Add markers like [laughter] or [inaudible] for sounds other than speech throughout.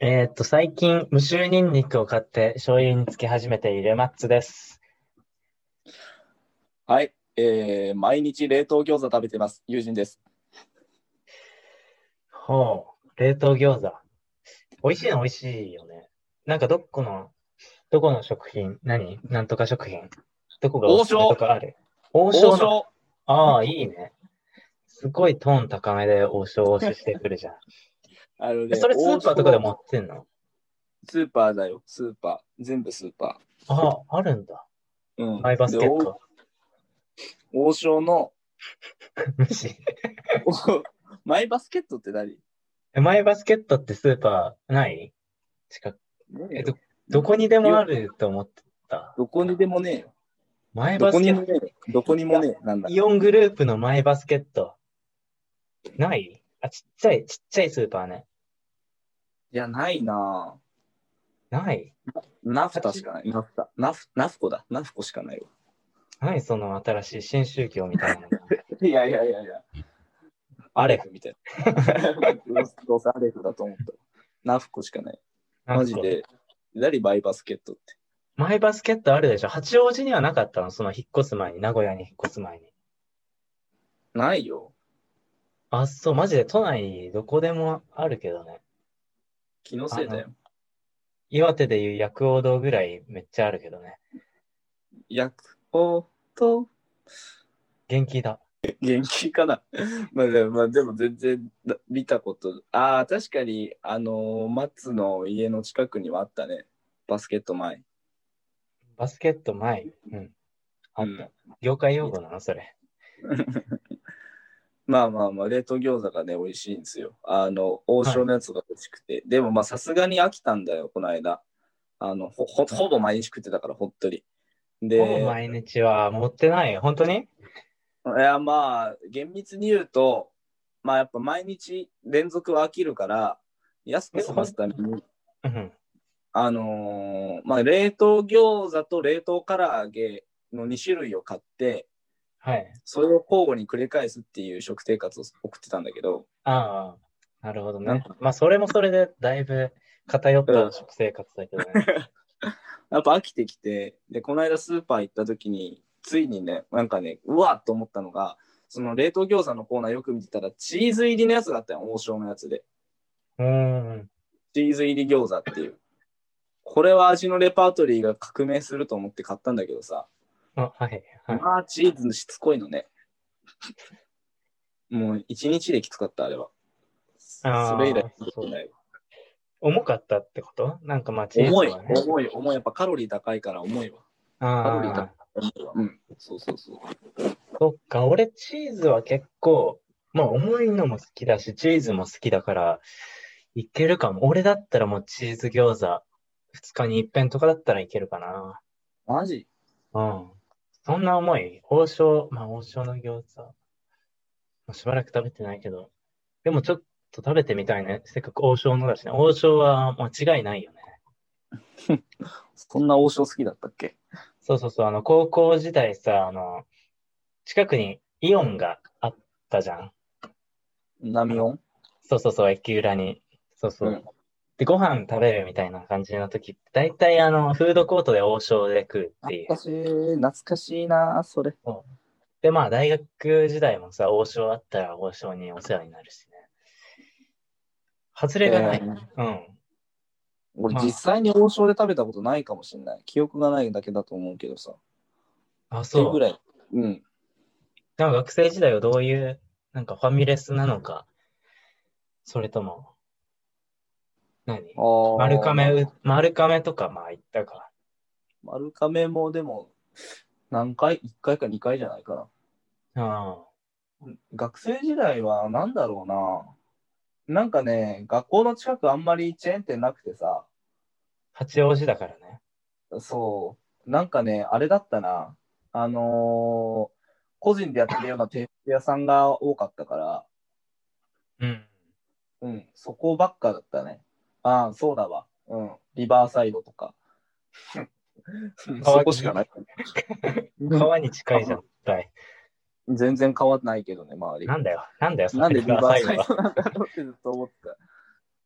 えーっと、最近、無臭ニンニクを買って醤油につけ始めているマッツです。はい、えー、毎日冷凍餃子食べてます。友人です。ほう、冷凍餃子。美味しいの美味しいよね。なんかどこの、どこの食品？何？なんとか食品？どこがおすすめ？とかある？王将の？王将ああ、いいね。すごいトーン高めで王将推ししてくるじゃん。あのね、それスーパーとかでも売王ってんの？将スーパーだよ、スーパー。全部スーパああ、あるんだ。ー。うん。マイバスケッでト。王王将の、[laughs] 無視。おマイバスケットって何？えマイバスケットってスーパーない？近く。えっと、どこにでもあると思ってた。どこにでもねえよ。マイどバスケット。こにもねえよ。どこにもねえ。なんだ。イオングループのマイバスケット。ない？あ、ちっちゃい、ちっちゃいスーパーね。いや、ないなない？ぁ。ナフタしかない。ナフタ。ナフ、ナフコだ。ナフコしかないわ。何その新しい新宗教みたいなの？[laughs] いやいやいやいや。アレフみたいな。どうせアレフだと思った。ナフコしかない。マジで。何マイバスケットって。マイバスケットあるでしょ八王子にはなかったの？その引っ越す前に、名古屋に引っ越す前に。ないよ。あ、そう、マジで都内どこでもあるけどね。気のせいだよ。岩手でいう薬王堂ぐらいめっちゃあるけどね。薬王と元気だ。元気かな？[laughs] まあでも、まあ、でも全然だ見たこと。ああ、確かに、あのー、松の家の近くにはあったね。バスケット前。バスケット前？うん。あった。業界用語なの？それ。[laughs] まあまあまあ、冷凍餃子がね、美味しいんですよ。あの、王将のやつが美味しくて。でもまあ、さすがに飽きたんだよ、この間。あの、ほ、ほほぼ毎日食ってたから、ほっとり。ほぼで、毎日は持ってない？よ。本当に？いや、まあ、厳密に言うと、まあやっぱ毎日連続は飽きるから、安く済ますために、うん。あのーまあ冷凍餃子と冷凍唐揚げの2種類を買って、はい。それを交互に繰り返すっていう食生活を送ってたんだけど、ああ、なるほどねなんか。まあ、それもそれでだいぶ偏った食生活だけどね。[laughs] やっぱ飽きてきて、で、この間スーパー行った時に、ついにね、なんかね、うわっと思ったのが、その冷凍餃子のコーナーよく見てたら、チーズ入りのやつがあったよ、王将のやつで。うーん。チーズ入り餃子っていう。これは味のレパートリーが革命すると思って買ったんだけどさ、あ、はい。はい。まあチーズのしつこいのね。[laughs] もう一日できつかった、あれは。それ以来。重かったってこと？なんかまあ、チーズ重い。重い、重い。やっぱカロリー高いから重いわ。カロリーあ高いわ。うん。そうそうそう。あ、そっか。俺、チーズは結構、まあ、重いのも好きだし、チーズも好きだから、いけるかも。俺だったらもうチーズ餃子、二日に一遍とかだったらいけるかな。マジ？うん。そんな重い王将、まあ王将の餃子。もうしばらく食べてないけど。でもちょっと食べてみたいね。せっかく王将のだしね。王将は間違いないよね。そんな王将好きだったっけ？そうそうそう。あの、高校時代さ、あの、近くにイオンがあったじゃん。ナミオンそうそうそう、駅裏に。そうそう。うんで、ご飯食べるみたいな感じの時って、大体あの、フードコートで王将で食うっていう懐。かしい、懐かしいな、それ。で、まあ、大学時代もさ、王将あったら王将にお世話になるしね。外れがない。えーうん。俺まあ実際に王将で食べたことないかもしれない。記憶がないだけだと思うけどさ。あ、そう。ぐらい。うん。なんか学生時代はどういう、なんかファミレスなのか、それとも、何？丸亀う、丸亀とかまあ行ったか。丸亀もでも、何回 ?1 回か2回じゃないかあな。学生時代は何だろうな。なんかね、学校の近くあんまりチェーン店なくてさ、あ、八王子だからね。そう、なんかね、あれだったな。あのー個人でやってるような定食屋さんが多かったから、うん。うん、そこばっかだったね。ああ、そうだわ。うん、リバーサイドとか。うんそこしかない。[laughs] 川に近いじゃん、絶対。全然変わんないけどね、周り。なんだよ、なんだよ、そなんでリバーサイは。ドなんだろうってずっと思ってた？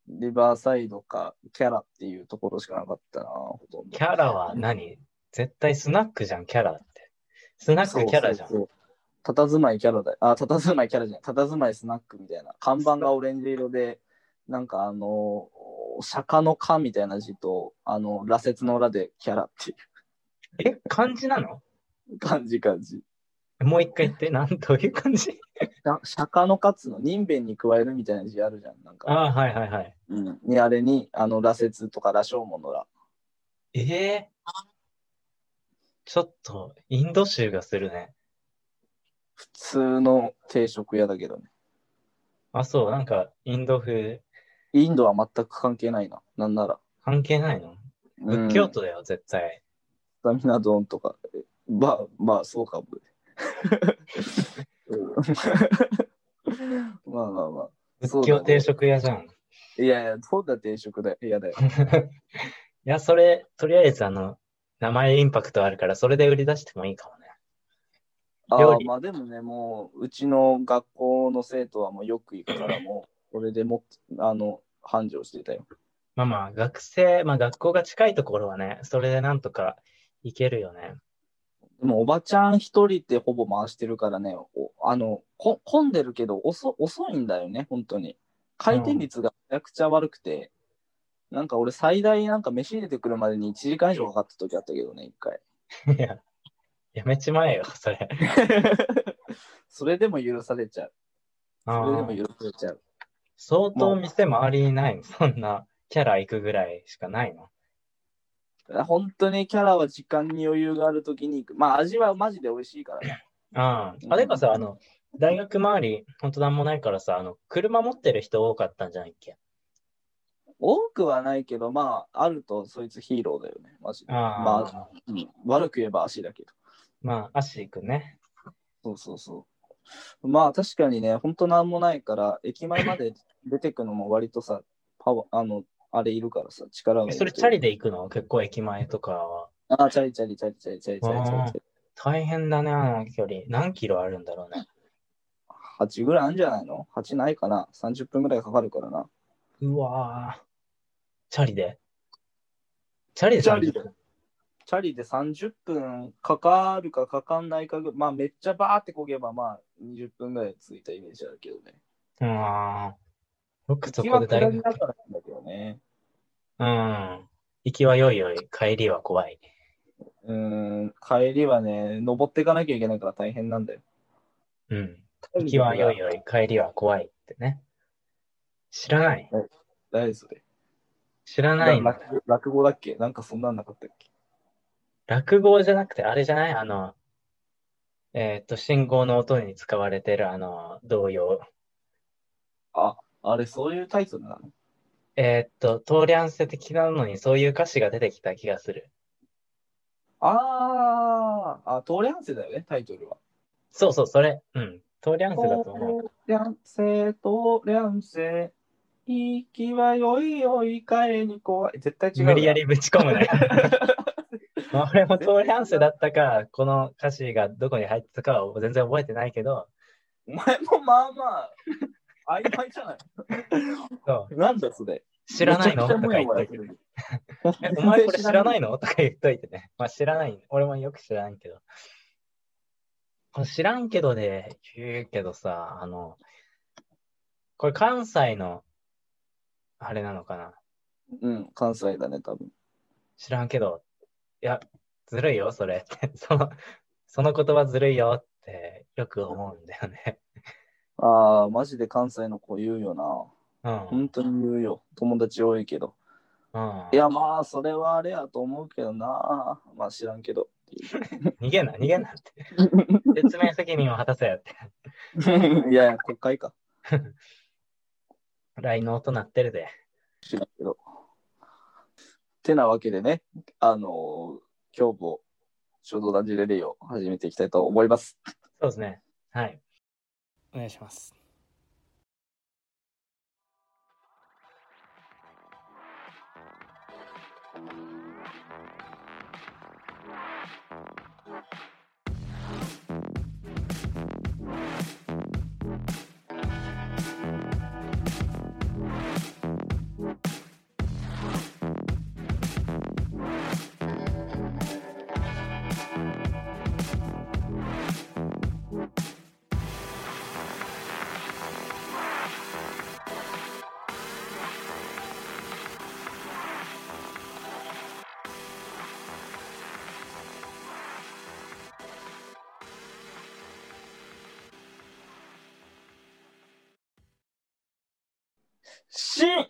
リバーサイドかキャラっていうところしかなかったな、ほとんど。キャラは何？絶対スナックじゃん、キャラって。スナックキャラじゃん。そうそうそう。たたずまいキャラだよ。あ、たたずまいキャラじゃない。たたずまいスナックみたいな。看板がオレンジ色で、なんかあの、釈迦の迦みたいな字と、あの、羅刹の裏でキャラっていうえ、漢字なのう感じ感じ。もう一回言って、なん、どういう感じ釈迦の迦っつの、人弁に加えるみたいな字あるじゃん。なんか、ああ、はいはいはい。うん。にあれに、あの、羅刹とか羅生門の羅。ええちょっと、インド臭がするね。普通の定食屋だけどね。あ、そう、なんか、インド風、インドは全く関係ないな。なんなら。関係ないの？うん仏教徒だよ、絶対。スタミナ丼とか。えまあ、まあ、そうかも [laughs] まあまあまあ。仏教定食屋じゃん。いやいや、そうだ定食だよ。嫌だよ。[laughs] いや、それ、とりあえずあの、名前インパクトあるから、それで売り出してもいいかもね。ああまあでもね、もう、うちの学校の生徒はもうよく行くから、もう、これでもっあの、繁盛してたよ。まあまあ、学生、まあ学校が近いところはね、それでなんとかいけるよね。でも、おばちゃん一人ってほぼ回してるからね、おあの、こ混んでるけど遅、遅いんだよね、本当に。回転率がめちゃくちゃ悪くて、なんか俺最大なんか飯入れてくるまでに1時間以上かかった時あったけどね、一回。いや、やめちまえよ、それ。[laughs] それでも許されちゃう。それでも許されちゃう。相当店周りにないの？[laughs] そんなキャラ行くぐらいしかないの？本当にキャラは時間に余裕がある時に行く。まあ味はマジで美味しいからね。ああ。うんあ、でもさ、あの、大学周り、ほんとなんもないからさ、あの、車持ってる人多かったんじゃないっけ？多くはないけど、まあ、あるとそいつヒーローだよね、マジで。ああ。まあ、うん悪く言えば足だけど。まあ、アッシーくんね。そうそうそう。まあ確かにね、本当なんもないから、駅前まで出てくのも割とさ、パワー、あの、あれいるからさ、力がそれチャリで行くの？結構駅前とかは。あ、チャリチャリチャリチャリチャリチャリチャリチャリ。大変だね、あの距離。何キロあるんだろうね？8ぐらいあるんじゃないの ?8 ないかな ?30 分ぐらいかかるからな。うわぁ。チャリで？チャリでチャリで30分？チャリで30分かかるかかかんないかぐまあめっちゃバーってこげばまあ20分ぐらいついたイメージあるけどね。うわぁ。よくそ行きはこで大学。だからなんだけどね。うん。行きは良いより、帰りは怖い。うーん、帰りはね、登っていかなきゃいけないから大変なんだよ。うん。行きは良いより、帰りは怖いってね。知らない誰それ？知らないの落落語だっけ？なんかそんなんなかったっけ？落語じゃなくて、あれじゃない？あの、えっと、信号の音に使われてるあの、童謡。あ、あれそういうタイトルなの？えっと、通り合わせ的なのにそういう歌詞が出てきた気がする。あーあ、通り合わせだよね、タイトルは。そうそう、それ。うん。通り合わせだと思う。通り合わせ、通り合わせ、行きはよいよい、帰り怖い。絶対違うな。無理やりぶち込むね。[laughs] 俺も通り合わせだったか、この歌詞がどこに入ってたかは全然覚えてないけど、お前もまあまあ、曖昧じゃない？なんだそれ？知らないの？とか言っといて。お前これ知らないの？とか言っといてね。まあ知らない。俺もよく知らんけど。知らんけどで言うけどさ、あの、これ関西の、あれなのかな？うん、関西だね、多分。知らんけど、いや、ずるいよ、それって。[laughs] その、その言葉ずるいよってよく思うんだよね。ああ、マジで関西の子言うよな。うん。本当に言うよ。友達多いけど。うんいや、まあ、それはあれやと思うけどな。まあ、知らんけど。逃げんな、逃げんなって。[laughs] 説明責任を果たせよって。[laughs] いやいや、国会か。LINE の音鳴ってるで。知らんけど。てなわけでね、あのー今日も衝動断じレレイを始めていきたいと思います。そうですね。はい。お願いします。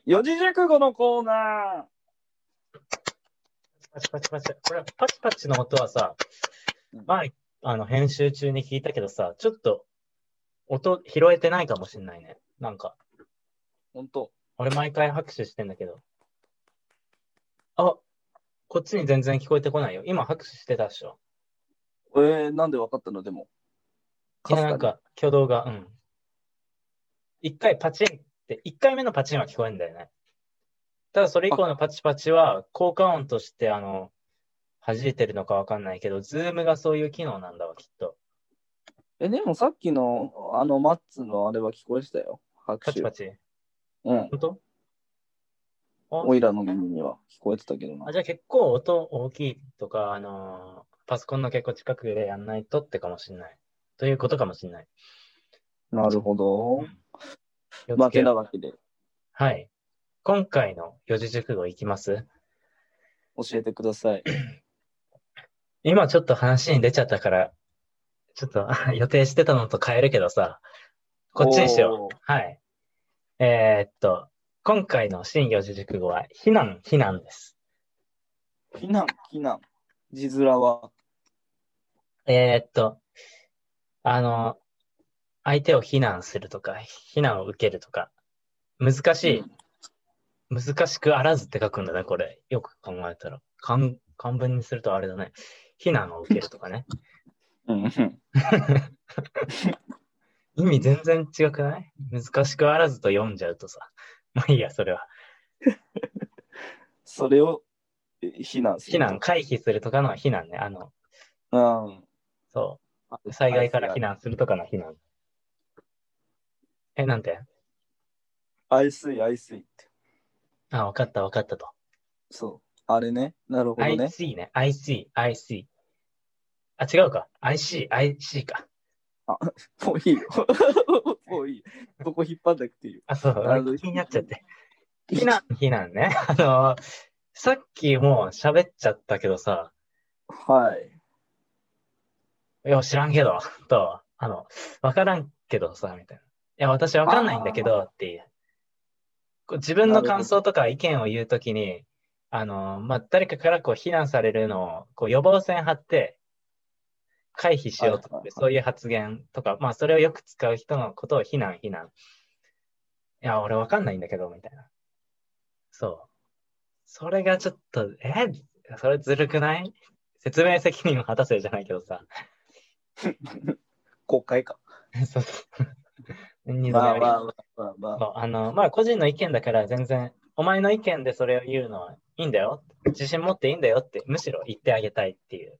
四字熟語のコーナパチパチパチ。これ、パチパチの音はさうん、前、あの、編集中に聞いたけどさ、ちょっと、音拾えてないかもしんないね。なんか、ー。ほんと。俺毎回拍手してんだけど。あ、こっちに全然聞こえてこないよ。今拍手してたでしょ。えー、なんでわかったの？でも。いや、なんか、挙動が、うん。一回パチンって、一回目のパチンは聞こえるんだよね。ただそれ以降のパチパチは、効果音として、あの、弾いてるのかわかんないけど、ズームがそういう機能なんだわ、きっと。え、でもさっきの、あの、マッツのあれは聞こえてたよ。拍手。パチパチ。うん。本当あオイラの耳には聞こえてたけどなあ。じゃあ結構音大きいとか、あのーパソコンの結構近くでやんないとってかもしんない。ということかもしんない。なるほど。気をまあ、てつけなわけで、はい。今回の四字熟語いきます？教えてください。[coughs] 今ちょっと話に出ちゃったから、ちょっと [laughs] 予定してたのと変えるけどさ、こっちにしよう。はい。えーっと、今回の新四字熟語は、避難、避難です。う。避難、避難。字面は。えーっと、あの、相手を非難するとか、非難を受けるとか、難しい、難しくあらずって書くんだね、これ。よく考えたら。漢漢文にするとあれだね。非難を受けるとかね。うん。うん。意味全然違くない？難しくあらずと読んじゃうとさ。まあいいや、それは。[laughs] それを、え避難する。避難、回避するとかの避難ね。あの、うん。そう。災害から避難するとかの避難。え、なんて？愛水、愛水って。あ、わかった、わかったと。そう。あれね。なるほど I ね。see ね。I see, I see. あ、違うか。I see, I see か。[laughs] もういいよ。[laughs] もういいよ。そこ引っ張んなくていいよ。あ、そう。気になっちゃって。避難、[laughs] 避難ね。あの、さっきもう喋っちゃったけどさ、はい。いや、知らんけど、と、あの、わからんけどさ、みたいな。いや、私わかんないんだけど、っていう。こう自分の感想とか意見を言うときに、あの、まあ、誰かからこう非難されるのを、こう予防線張って、回避しようとって、はいはいはいそういう発言とか、まあ、それをよく使う人のことを非難、非難。いや、俺わかんないんだけど、みたいな。そう。それがちょっと、え？それずるくない？説明責任を果たせじゃないけどさ。[laughs] 国会か。そ [laughs] うそう。二度目はまあまあまあまあまあ。あの、まあ、個人の意見だから全然、お前の意見でそれを言うのはいいんだよ。自信持っていいんだよって、むしろ言ってあげたいっていう。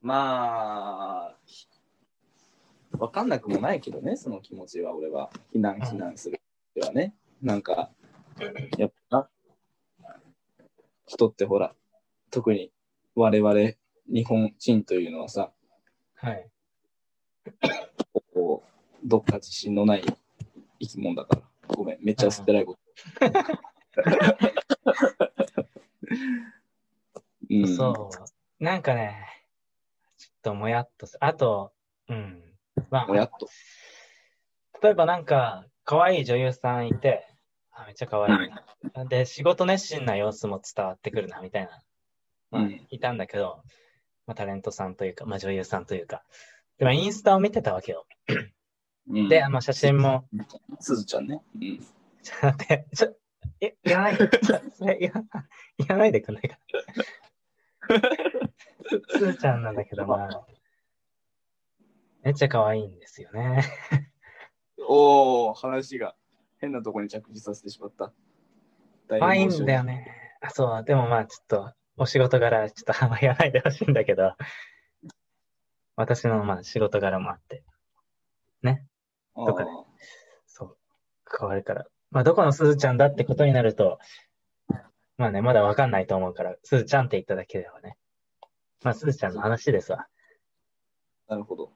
まあ、わかんなくもないけどね、その気持ちは、俺は。避難、避難するではね。なんか、やっぱな、人ってほら、特に我々、日本人というのはさ、はい。こう、どっか自信のない生き物だから。ごめん、めっちゃ薄っぺらいこと。[laughs] うん、そう。なんかね、ちょっともやっとすあと、うん。まあ、もやっと。例えばなんか、可愛い女優さんいて、あめっちゃ可愛いな。で、仕事熱心な様子も伝わってくるな、みたいな。まあうんいたんだけど、まあ、タレントさんというか、まあ、女優さんというか。でも、インスタを見てたわけよ。うんで、まあ、写真も、すずちゃんね。うん。ちょっと待って、ちょ、え、いらない、ちょそれ、いらいらないでくんないかな。すずちゃんなんだけど、まあ、めっちゃ可愛いんですよね。おお話が変なとこに着地させてしまった。大可愛いんだよね。ね。あ、そう、でもまあ、ちょっと、お仕事柄、ちょっとあんま言わないでほしいんだけど、私のまあ仕事柄もあって、どっかで？そう、変わるから。まあ、どこのすずちゃんだってことになると、まあね、まだわかんないと思うから、すずちゃんって言っただけではね。まあ、すずちゃんの話ですわ。なるほど。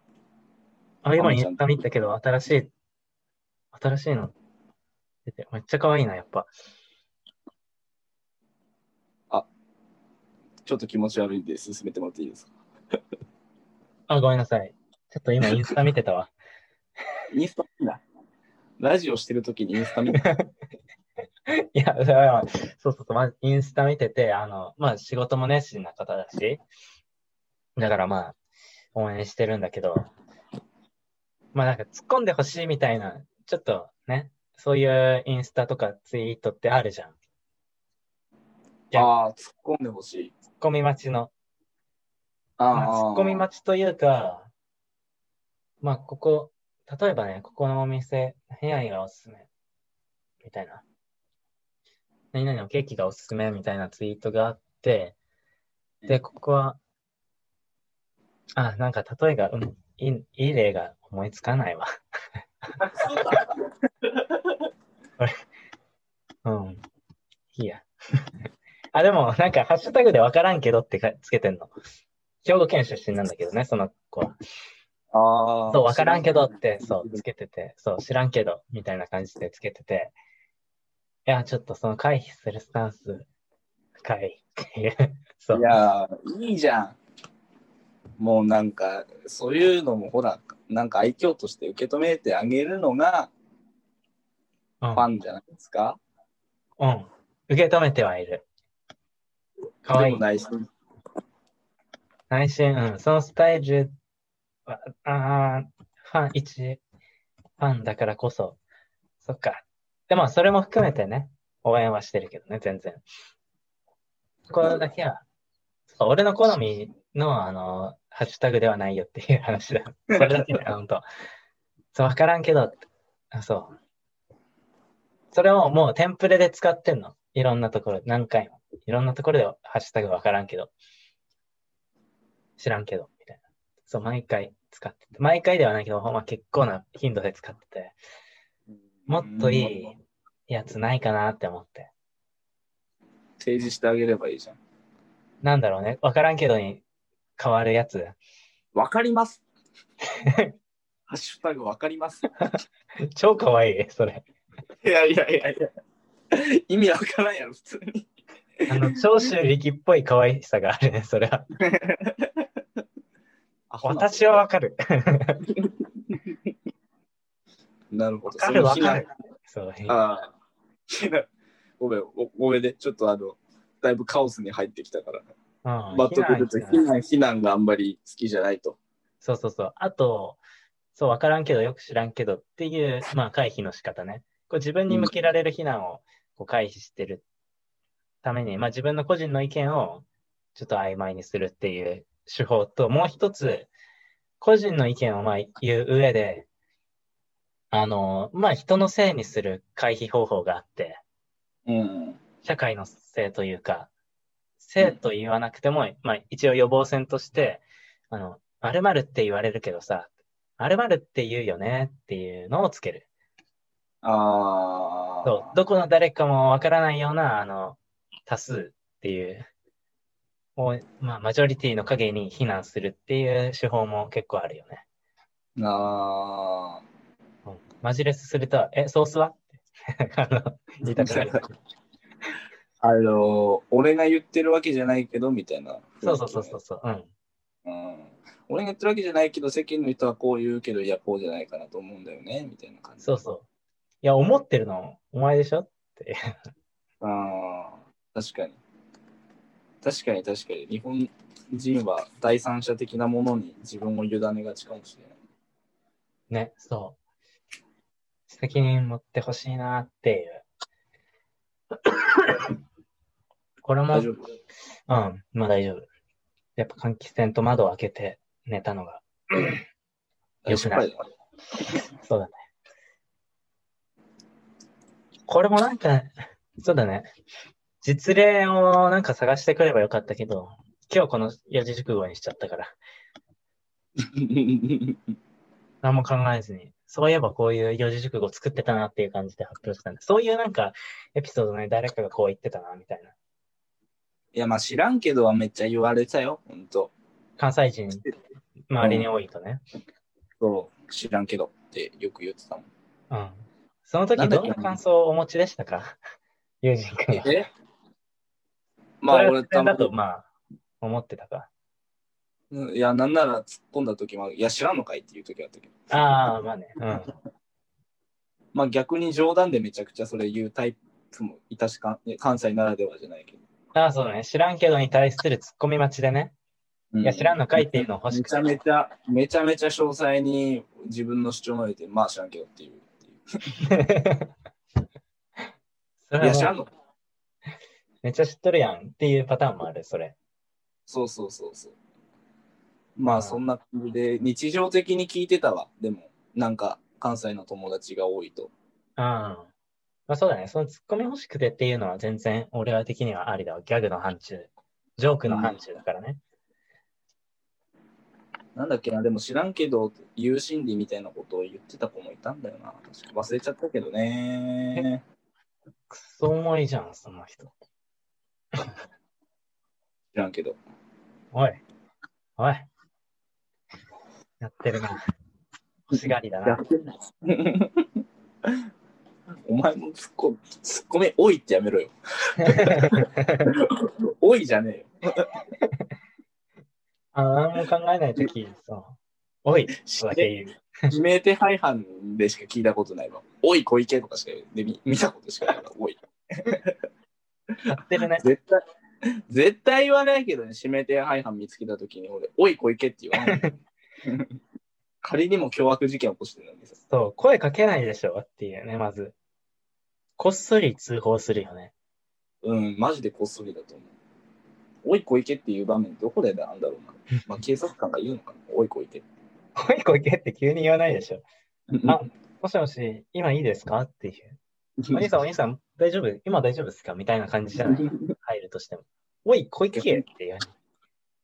あ、今インスタ見たけど、新しい、新しいの出て、めっちゃ可愛いな、やっぱ。ちょっと気持ち悪いんで進めてもらっていいですか？あ、ごめんなさい。ちょっと今インスタ見てたわ。[laughs] インスタいいな。ラジオしてるときにインスタ見て [laughs] いや、そうそうそう、まあ、インスタ見てて、あの、まあ、仕事も熱心な方だし、だからまあ、応援してるんだけど、まあなんか突っ込んでほしいみたいな、ちょっとね、そういうインスタとかツイートってあるじゃん。やああ、突っ込んでほしい。突っ込み待ちの。まあ、あ突っ込み待ちというか、まあ、ここ、例えばね、ここのお店、部屋がおすすめ、みたいな。何々のケーキがおすすめみたいなツイートがあって、で、ここは、あ、なんか例えが、うん、いい、いい例が思いつかないわ。[laughs] うん。いいや。[laughs] あ、でも、なんか、ハッシュタグでわからんけどってかつけてんの。兵庫県出身なんだけどね、その子は。ああ。そう、わからんけどって、そう、つけてて、そう、知らんけど、みたいな感じでつけてて、いや、ちょっとその回避するスタンス、深いっていう。そうい。やー、いいじゃん。もうなんか、そういうのもほら、なんか愛嬌として受け止めてあげるのがうんファンじゃないですか？うん。受け止めてはいる。かわいいでも。ないし、内心、うん。そのスタイルは、あーファン、一、ファンだからこそ、そっか。でも、それも含めてね、応援はしてるけどね、全然。これだけは、俺の好みの、あの、ハッシュタグではないよっていう話だ。[laughs] それだけだよ、ほんと。そう、わからんけど、あそう。それをもうテンプレで使ってんの。いろんなところ、何回も。いろんなところでハッシュタグわからんけど。知らんけど、みたいな。そう、毎回使ってて。毎回ではないけど、まあ、結構な頻度で使ってて、もっといいやつないかなって思って。提示してあげればいいじゃん。なんだろうね。わからんけどに変わるやつ。わかります。[laughs] ハッシュタグわかります。[laughs] 超かわいい、それ。いやいやいやいや。意味わからんやろ、普通に。あの、長州力っぽい可愛さがあるね、それは。[laughs] 私はわかる。[laughs] なるほど。わかるわかる。そう。ああ。[laughs] ごめん、おごめんね。ちょっとあの、だいぶカオスに入ってきたから。うんバットクルと避難避難、避難があんまり好きじゃないと。そうそうそう。あと、そう、わからんけど、よく知らんけどっていう、まあ、回避の仕方ね。こう自分に向けられる非難をこう回避してるために、まあ、自分の個人の意見をちょっと曖昧にするっていう手法と、もう一つ、個人の意見をまあ言う上で、あの、まあ、人のせいにする回避方法があって、うん。社会のせいというか、せいと言わなくても、まあ一応予防線として、あの、〇〇って言われるけどさ、〇〇って言うよねっていうのをつける。ああ。そう、どこの誰かもわからないような、あの、多数っていう、をまあマジョリティの影に非難するっていう手法も結構あるよね。あうん、マジレスすると、え、ソースは？あの言いたくなる。あ。[laughs] あの、俺が言ってるわけじゃないけど、みたいな。そうそうそうそうそう。うん。うん。俺が言ってるわけじゃないけど、世間の人はこう言うけど、いや、こうじゃないかなと思うんだよね、みたいな感じ。そうそう。いや、思ってるの、お前でしょ？って。[laughs] ああ、確かに。確かに確かに。日本人は第三者的なものに自分を委ねがちかもしれない。ね、そう。責任持ってほしいなっていう。[coughs] これも、大丈夫？うん、まあ大丈夫。やっぱ換気扇と窓を開けて寝たのが、よくないそうだね。これもなんか、そうだね。実例をなんか探してくればよかったけど、今日この四字熟語にしちゃったから、[laughs] 何も考えずに、そういえばこういう四字熟語作ってたなっていう感じで発表したんで、そういうなんかエピソードね、誰かがこう言ってたな、みたいな。いや、まあ知らんけどはめっちゃ言われてたよ、ほんと。関西人、周りに多いとね。そう、知らんけどってよく言ってたもん。うん。その時どんな感想をお持ちでしたか？友人君は。え？まあ俺普通だと、多分、まあ、思ってたか。うんいや、なんなら突っ込んだ時も、いや、知らんのかいっていう時あったけど。ああ、まあね。うん。[laughs] まあ逆に冗談でめちゃくちゃそれ言うタイプもいたしか、関西ならではじゃないけど。ああ、そうだね。知らんけどに対するツッコミ待ちでね。ういや、知らんのかいっていうのを欲しくてめちゃめちゃ、めちゃめちゃ詳細に自分の主張を述べて、まあ知らんけどっていう。そ [laughs] いや、知らんの？めっちゃ知っとるやんっていうパターンもある、それ。そうそうそうそう。まあそんな感じで、日常的に聞いてたわ。でも、なんか関西の友達が多いと。うん。まあそうだね。そのツッコミ欲しくてっていうのは全然俺は的にはありだわ。ギャグの範疇。ジョークの範疇だからね。なんだっけな、でも知らんけど、言う心理みたいなことを言ってた子もいたんだよな。確か忘れちゃったけどね。くそ重いじゃん、その人。[laughs] 知らんけど。おい。おい。やってるな。欲しがりだな。[laughs] お前もツッコツッコミ、おいってやめろよ。[laughs] おいじゃねえよ。あ、何も考えないとき、そう。おい、とだけ言う。指名手配犯でしか聞いたことないわ。おい小池とかしかで見見たことしかないわ。おい。やってるね。絶対、絶対言わないけどね、指名手配犯見つけたときに俺、おい小池って言わない。仮にも凶悪事件起こしてるのにさ。そう、声かけないでしょっていうね、まず。こっそり通報するよね。うん、マジでこっそりだと思う。おい小池っていう場面どこでなんだろうな。[laughs] まあ警察官が言うのかな。おい小池。おい、小池って急に言わないでしょ。[laughs] あ、もしもし、今いいですかっていう。お兄さん、お兄さん、大丈夫？今大丈夫ですか？みたいな感じじゃない？[laughs] 入るとしても。おい、小池って言わ。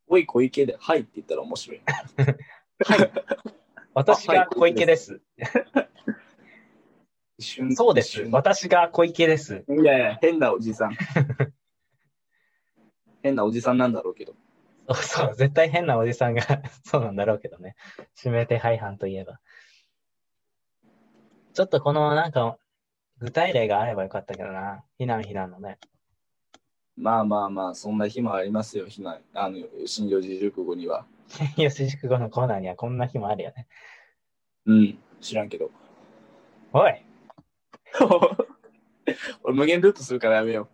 おい小池で、はいって言ったら面白い。[laughs] 私が小池です。一瞬そうです。私が小池です。いやいや、変なおじさん。変なおじさんなんだろうけど。そうそう、絶対変なおじさんが [laughs] そうなんだろうけどね。指名手配犯といえば。ちょっとこのなんか、具体例があればよかったけどな。避難避難のね。まあまあまあ、そんな日もありますよ、ひなあの、新四字熟語には。[laughs] 四字熟語のコーナーにはこんな日もあるよね。うん、知らんけど。おい [laughs] 俺無限ループするからやめよ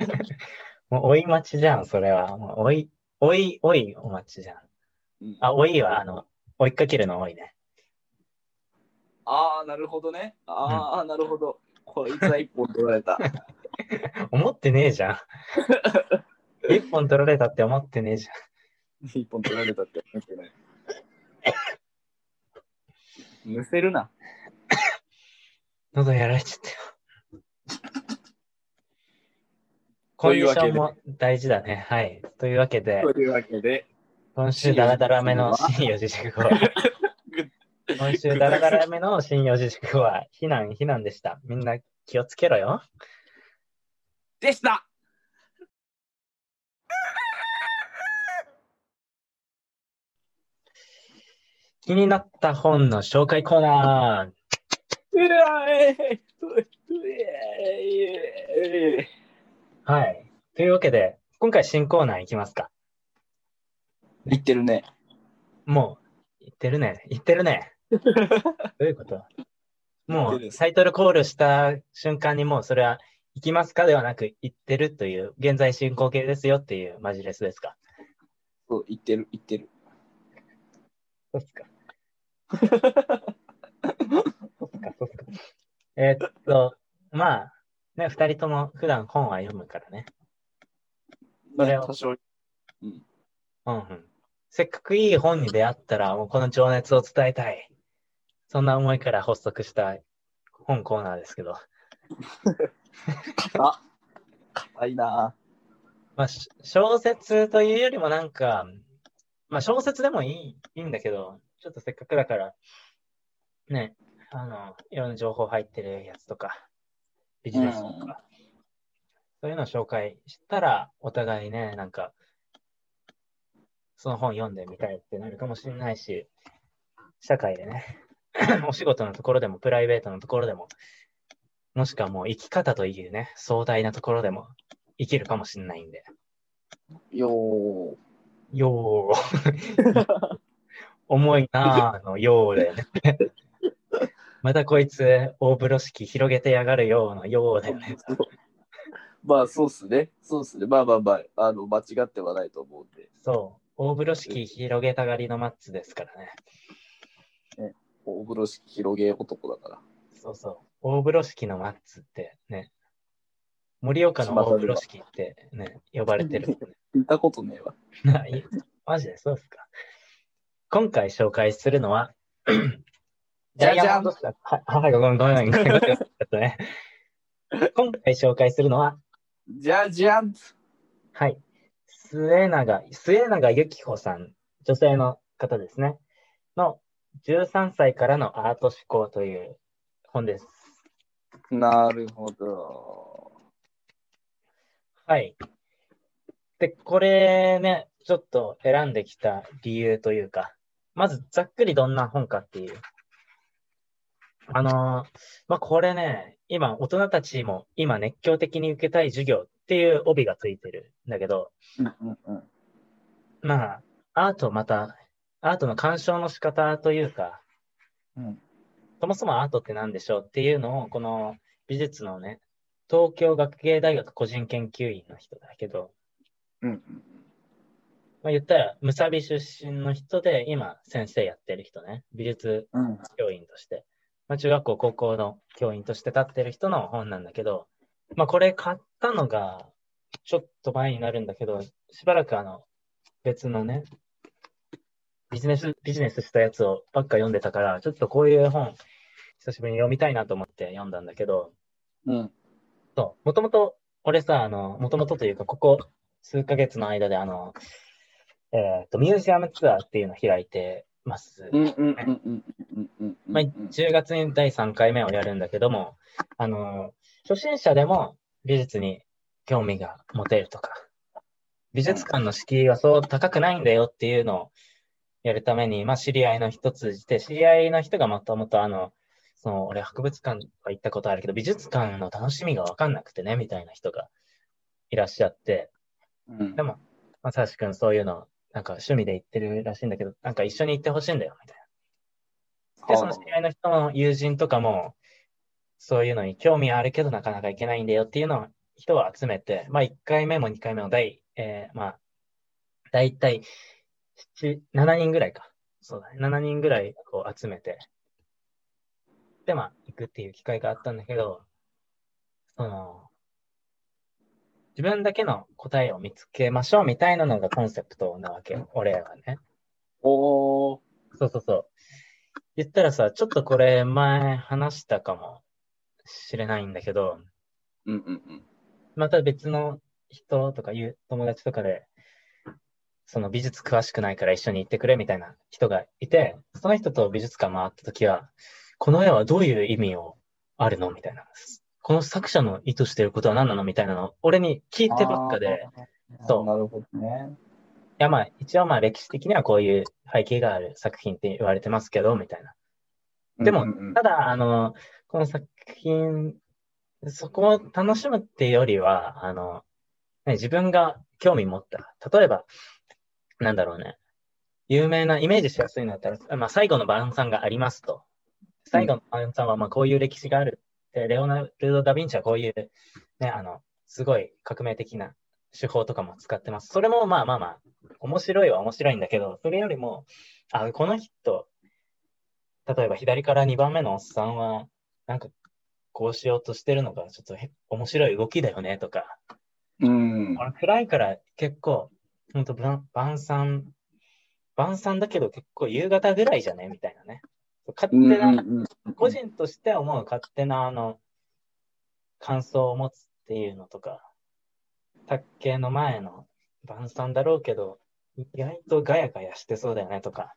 [laughs] もう追い待ちじゃん、それは。もう追い、追い、追いお待ちじゃん。う。うんあ、追いは、あの、追いっかけるの追いね。ああ、なるほどね。ああ、なるほど。こいつは一本取られた。[laughs] 思ってねえじゃん。一本取られたって思ってねえじ一本取られたって思ってない。むせるな。ゃん。喉やられちゃったよ。コンディションも大事だね。はい。というわけで、というわけで、今週ダラダラめの新四字熟語。今週ダラダラめの新四字熟語は、避難、避難でした。みんな気をつけろよ。でした気になった本の紹介コーナー。はい。というわけで、今回新コーナーいきますか。言ってるね。もう、言ってるね。言ってるね。[laughs] どういうこと？もう、タイトルコールした瞬間にもうそれは、行きますかではなく、言ってるという、現在進行形ですよっていうマジレスですか？そう、言ってる、言ってる。そうっすか。そうっすか、そうっすか。えーっと、まあ、ね、二人とも普段本は読むからね。それを多少。うんうん。せっかくいい本に出会ったら、もうこの情熱を伝えたい。そんな思いから発足した本コーナーですけど。あ、硬いな。まあ、し小説というよりもなんか、まあ小説でもいいいいんだけど、ちょっとせっかくだから、ね、あの、いろんな情報入ってるやつとか、ビジネスとうん。か、そういうのを紹介したら、お互いね、なんか、その本読んでみたいってなるかもしれないし、社会でね、[laughs] お仕事のところでも、プライベートのところでも、もしくはもう生き方というね、壮大なところでも生きるかもしれないんで。よー。よー。重いなぁのようだよね。[laughs] またこいつ大風呂敷広げてやがるようなようだよね。[laughs] まあ、そうっすね。そうっすね。まあまあまあ、あの、間違ってはないと思うんで。そう。大風呂敷広げたがりのマッツですからね。大風呂敷広げ男だから。そうそう。大風呂敷のマッツってね。盛岡の大風呂敷ってね、呼ばれてる。[laughs] 聞いたことねえわ。ない。マジでそうですか。今回紹介するのは、じゃじゃんはい、はい、[laughs] ごめん、ごめん、ごめん、ごめん。ちょっとね。今回紹介するのは、じゃじゃん。はい。末永、末永由紀子さん、女性の方ですね。の13歳からのアート思考という本です。なるほど。はい。で、これね、ちょっと選んできた理由というか、まずざっくりどんな本かっていう。あのーまあ、これね、今、大人たちも今熱狂的に受けたい授業っていう帯がついてるんだけど、うんうんうん。まあ、アートまた、アートの鑑賞の仕方というか、うん。そもそもアートって何でしょうっていうのを、この美術のね、東京学芸大学個人研究員の人だけど、うんうん。まあ、言ったら、むさび出身の人で、今、先生やってる人ね、美術うん。教員として、まあ、中学校、高校の教員として立ってる人の本なんだけど、まあ、これ買ったのが、ちょっと前になるんだけど、しばらくあの、別のね、ビジネス、ビジネスしたやつをばっか読んでたから、ちょっとこういう本、久しぶりに読みたいなと思って読んだんだけど、うん。そう、もともと、俺さ、あの、もともとというか、ここ数ヶ月の間で、あの、えっ、と、ミュージアムツアーっていうのを開いてます。うんうんうんうんうんうん。まあ、10月に第3回目をやるんだけども、あの、初心者でも美術に興味が持てるとか、美術館の敷居はそう高くないんだよっていうのをやるために、まあ、知り合いの人通じて、知り合いの人がもともとあの、その、俺博物館は行ったことあるけど、美術館の楽しみがわかんなくてね、みたいな人がいらっしゃって、うん。でも、まさしくんそういうの、なんか趣味で行ってるらしいんだけど、なんか一緒に行ってほしいんだよ、みたいな。で、その知り合いの人の友人とかも、そういうのに興味あるけどなかなか行けないんだよっていうのを人を集めて、まあ1回目も2回目も第、えー、まあ、だいたい7、7人ぐらいか。そうだね。7人ぐらいこう集めて、で、まあ行くっていう機会があったんだけど、その、自分だけの答えを見つけましょうみたいなのがコンセプトなわけよ。俺らはね。おー。そうそうそう。言ったらさ、ちょっとこれ前話したかもしれないんだけど、うんうんうん。また別の人とかいう友達とかで、その美術詳しくないから一緒に行ってくれみたいな人がいて、その人と美術館回った時は、この絵はどういう意味をあるのみたいな。この作者の意図していることは何なのみたいなのを俺に聞いてばっかで。そうなるほどね。いやまあ一応まあ歴史的にはこういう背景がある作品って言われてますけど、みたいな。でもただ、あの、この作品、そこを楽しむっていうよりは、あの、ね、自分が興味持った。例えば、なんだろうね。有名なイメージしやすいのだったら、まあ、最後の晩餐がありますと。最後の晩餐は、まあ、こういう歴史がある。で、レオナルド・ダ・ヴィンチはこういう、ね、あの、すごい革命的な手法とかも使ってます。それもまあまあまあ、面白いは面白いんだけど、それよりも、あ、この人、例えば左から2番目のおっさんは、なんか、こうしようとしてるのが、ちょっとへ面白い動きだよね、とか。うん。俺暗いから結構、ほんと晩晩餐、晩餐だけど結構夕方ぐらいじゃね？みたいなね。勝手うんな、うんうん個人として思う勝手なあの、感想を持つっていうのとか、卓球の前の晩餐だろうけど、意外とガヤガヤしてそうだよねとか、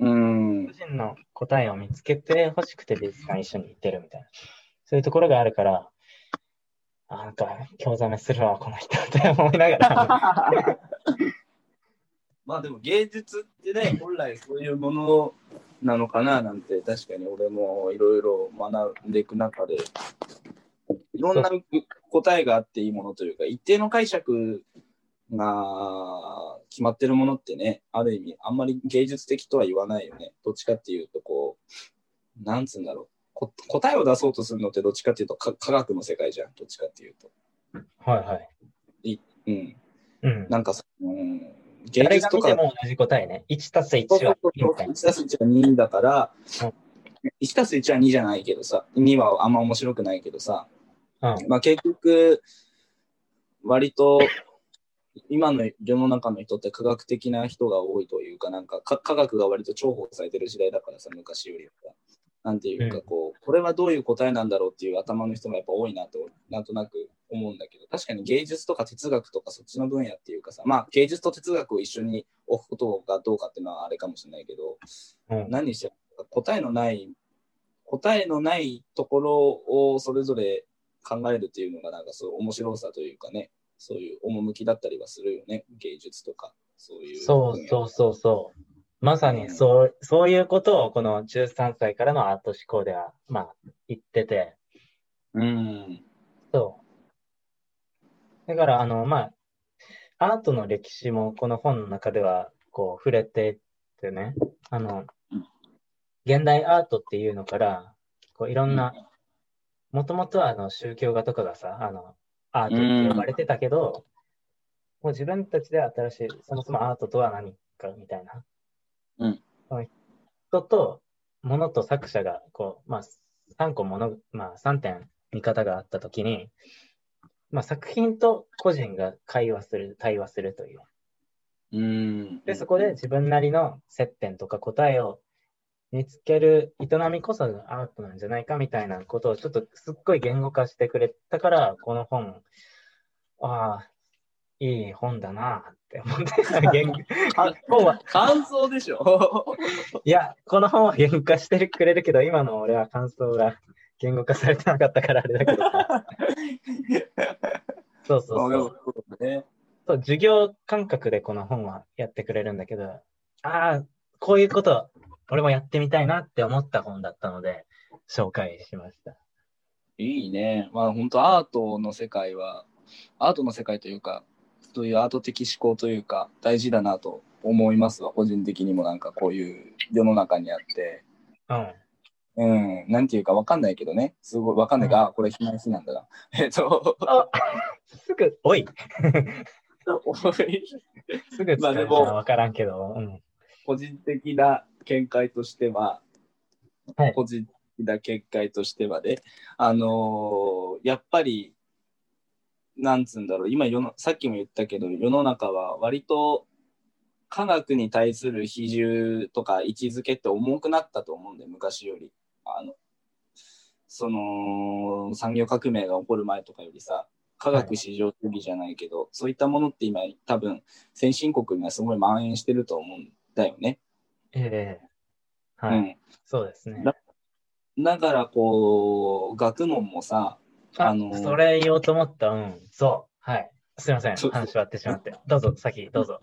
うん個。人の答えを見つけて欲しくて美術館一緒に行ってるみたいな。そういうところがあるから、あなんか、興ざめするわ、この人って思いながら。[laughs] まあでも芸術ってね、本来そういうものなのかななんて、確かに俺もいろいろ学んでいく中で、いろんな答えがあっていいものというか、一定の解釈が決まってるものってね、ある意味、あんまり芸術的とは言わないよね。どっちかっていうと、こう、なんつうんだろう。こ答えを出そうとするのってどっちかっていうとか科学の世界じゃん、どっちかっていうと。はいはい。うん。うん。なんかさ、うん、芸誰術とかが見ても同じ答えね。1たす1そうそうはそう2みたいな。1たす1は2だからうん、1たす1は2じゃないけどさ、2はあんま面白くないけどさ、うん。まあ結局、割と、今の世の中の人って科学的な人が多いというか、なんかか科学が割と重宝されてる時代だからさ、昔よりは。なんていうか、うんこう、これはどういう答えなんだろうっていう頭の人がやっぱ多いなと、なんとなく思うんだけど、確かに芸術とか哲学とかそっちの分野っていうかさ、まあ芸術と哲学を一緒に置くことがどうかっていうのはあれかもしれないけど、うん。何にしても答えのない、答えのないところをそれぞれ考えるっていうのがなんかそう面白さというかね、そういう趣だったりはするよね、芸術とか、そういう。そうそうそうそう。まさにそう、そういうことをこの13歳からのアート思考では、まあ、言ってて、う。うん。そう。だから、あの、まあ、アートの歴史もこの本の中では、こう、触れてってね、あのうん、現代アートっていうのから、こう、いろんな、もともとはあの宗教画とかがさ、あの、アートって呼ばれてたけど、もう自分たちで新しい、そもそもアートとは何かみたいな。うん人と、ものと作者が、こう、まあ、3個もの、まあ、3点見方があったときに、まあ、作品と個人が会話する、対話するという。うん。で、そこで自分なりの接点とか答えを見つける営みこそがアートなんじゃないかみたいなことをちょっとすっごい言語化してくれたから、この本、ああ、いい本だなって思って、本は、感想でしょいや、この本は言語化してくれるけど、今の俺は感想が言語化されてなかったからあれだけどさ。そうそうそう。そうね。そう、授業感覚でこの本はやってくれるんだけど、ああ、こういうこと、俺もやってみたいなって思った本だったので、紹介しました。いいね。まあ本当アートの世界は、アートの世界というか、そういうアート的思考というか、大事だなと思いますわ。個人的にもなんかこういう世の中にあって。うん。うん、なんていうかわかんないけどね。すごいわかんないが、あ、これ避難しなんだな。[laughs] えっと、あすぐ、おいおいすぐ使うまあでものはわからんけど、うん。個人的な見解としては、はい個人的な見解としてはね、あのーやっぱり、なんつうんだろう、今世の、さっきも言ったけど、世の中は割と科学に対する比重とか位置づけって重くなったと思うんだよ、昔より。あの、その、産業革命が起こる前とかよりさ、科学至上主義じゃないけど、そういったものって今多分先進国にはすごい蔓延してると思うんだよね。ええはい、うん。そうですね。だだからこう、学問もさ、あ、あのそれ言おうと思った。うん。そう。はい。すいません。話終わってしまって。どうぞ、先、どうぞ。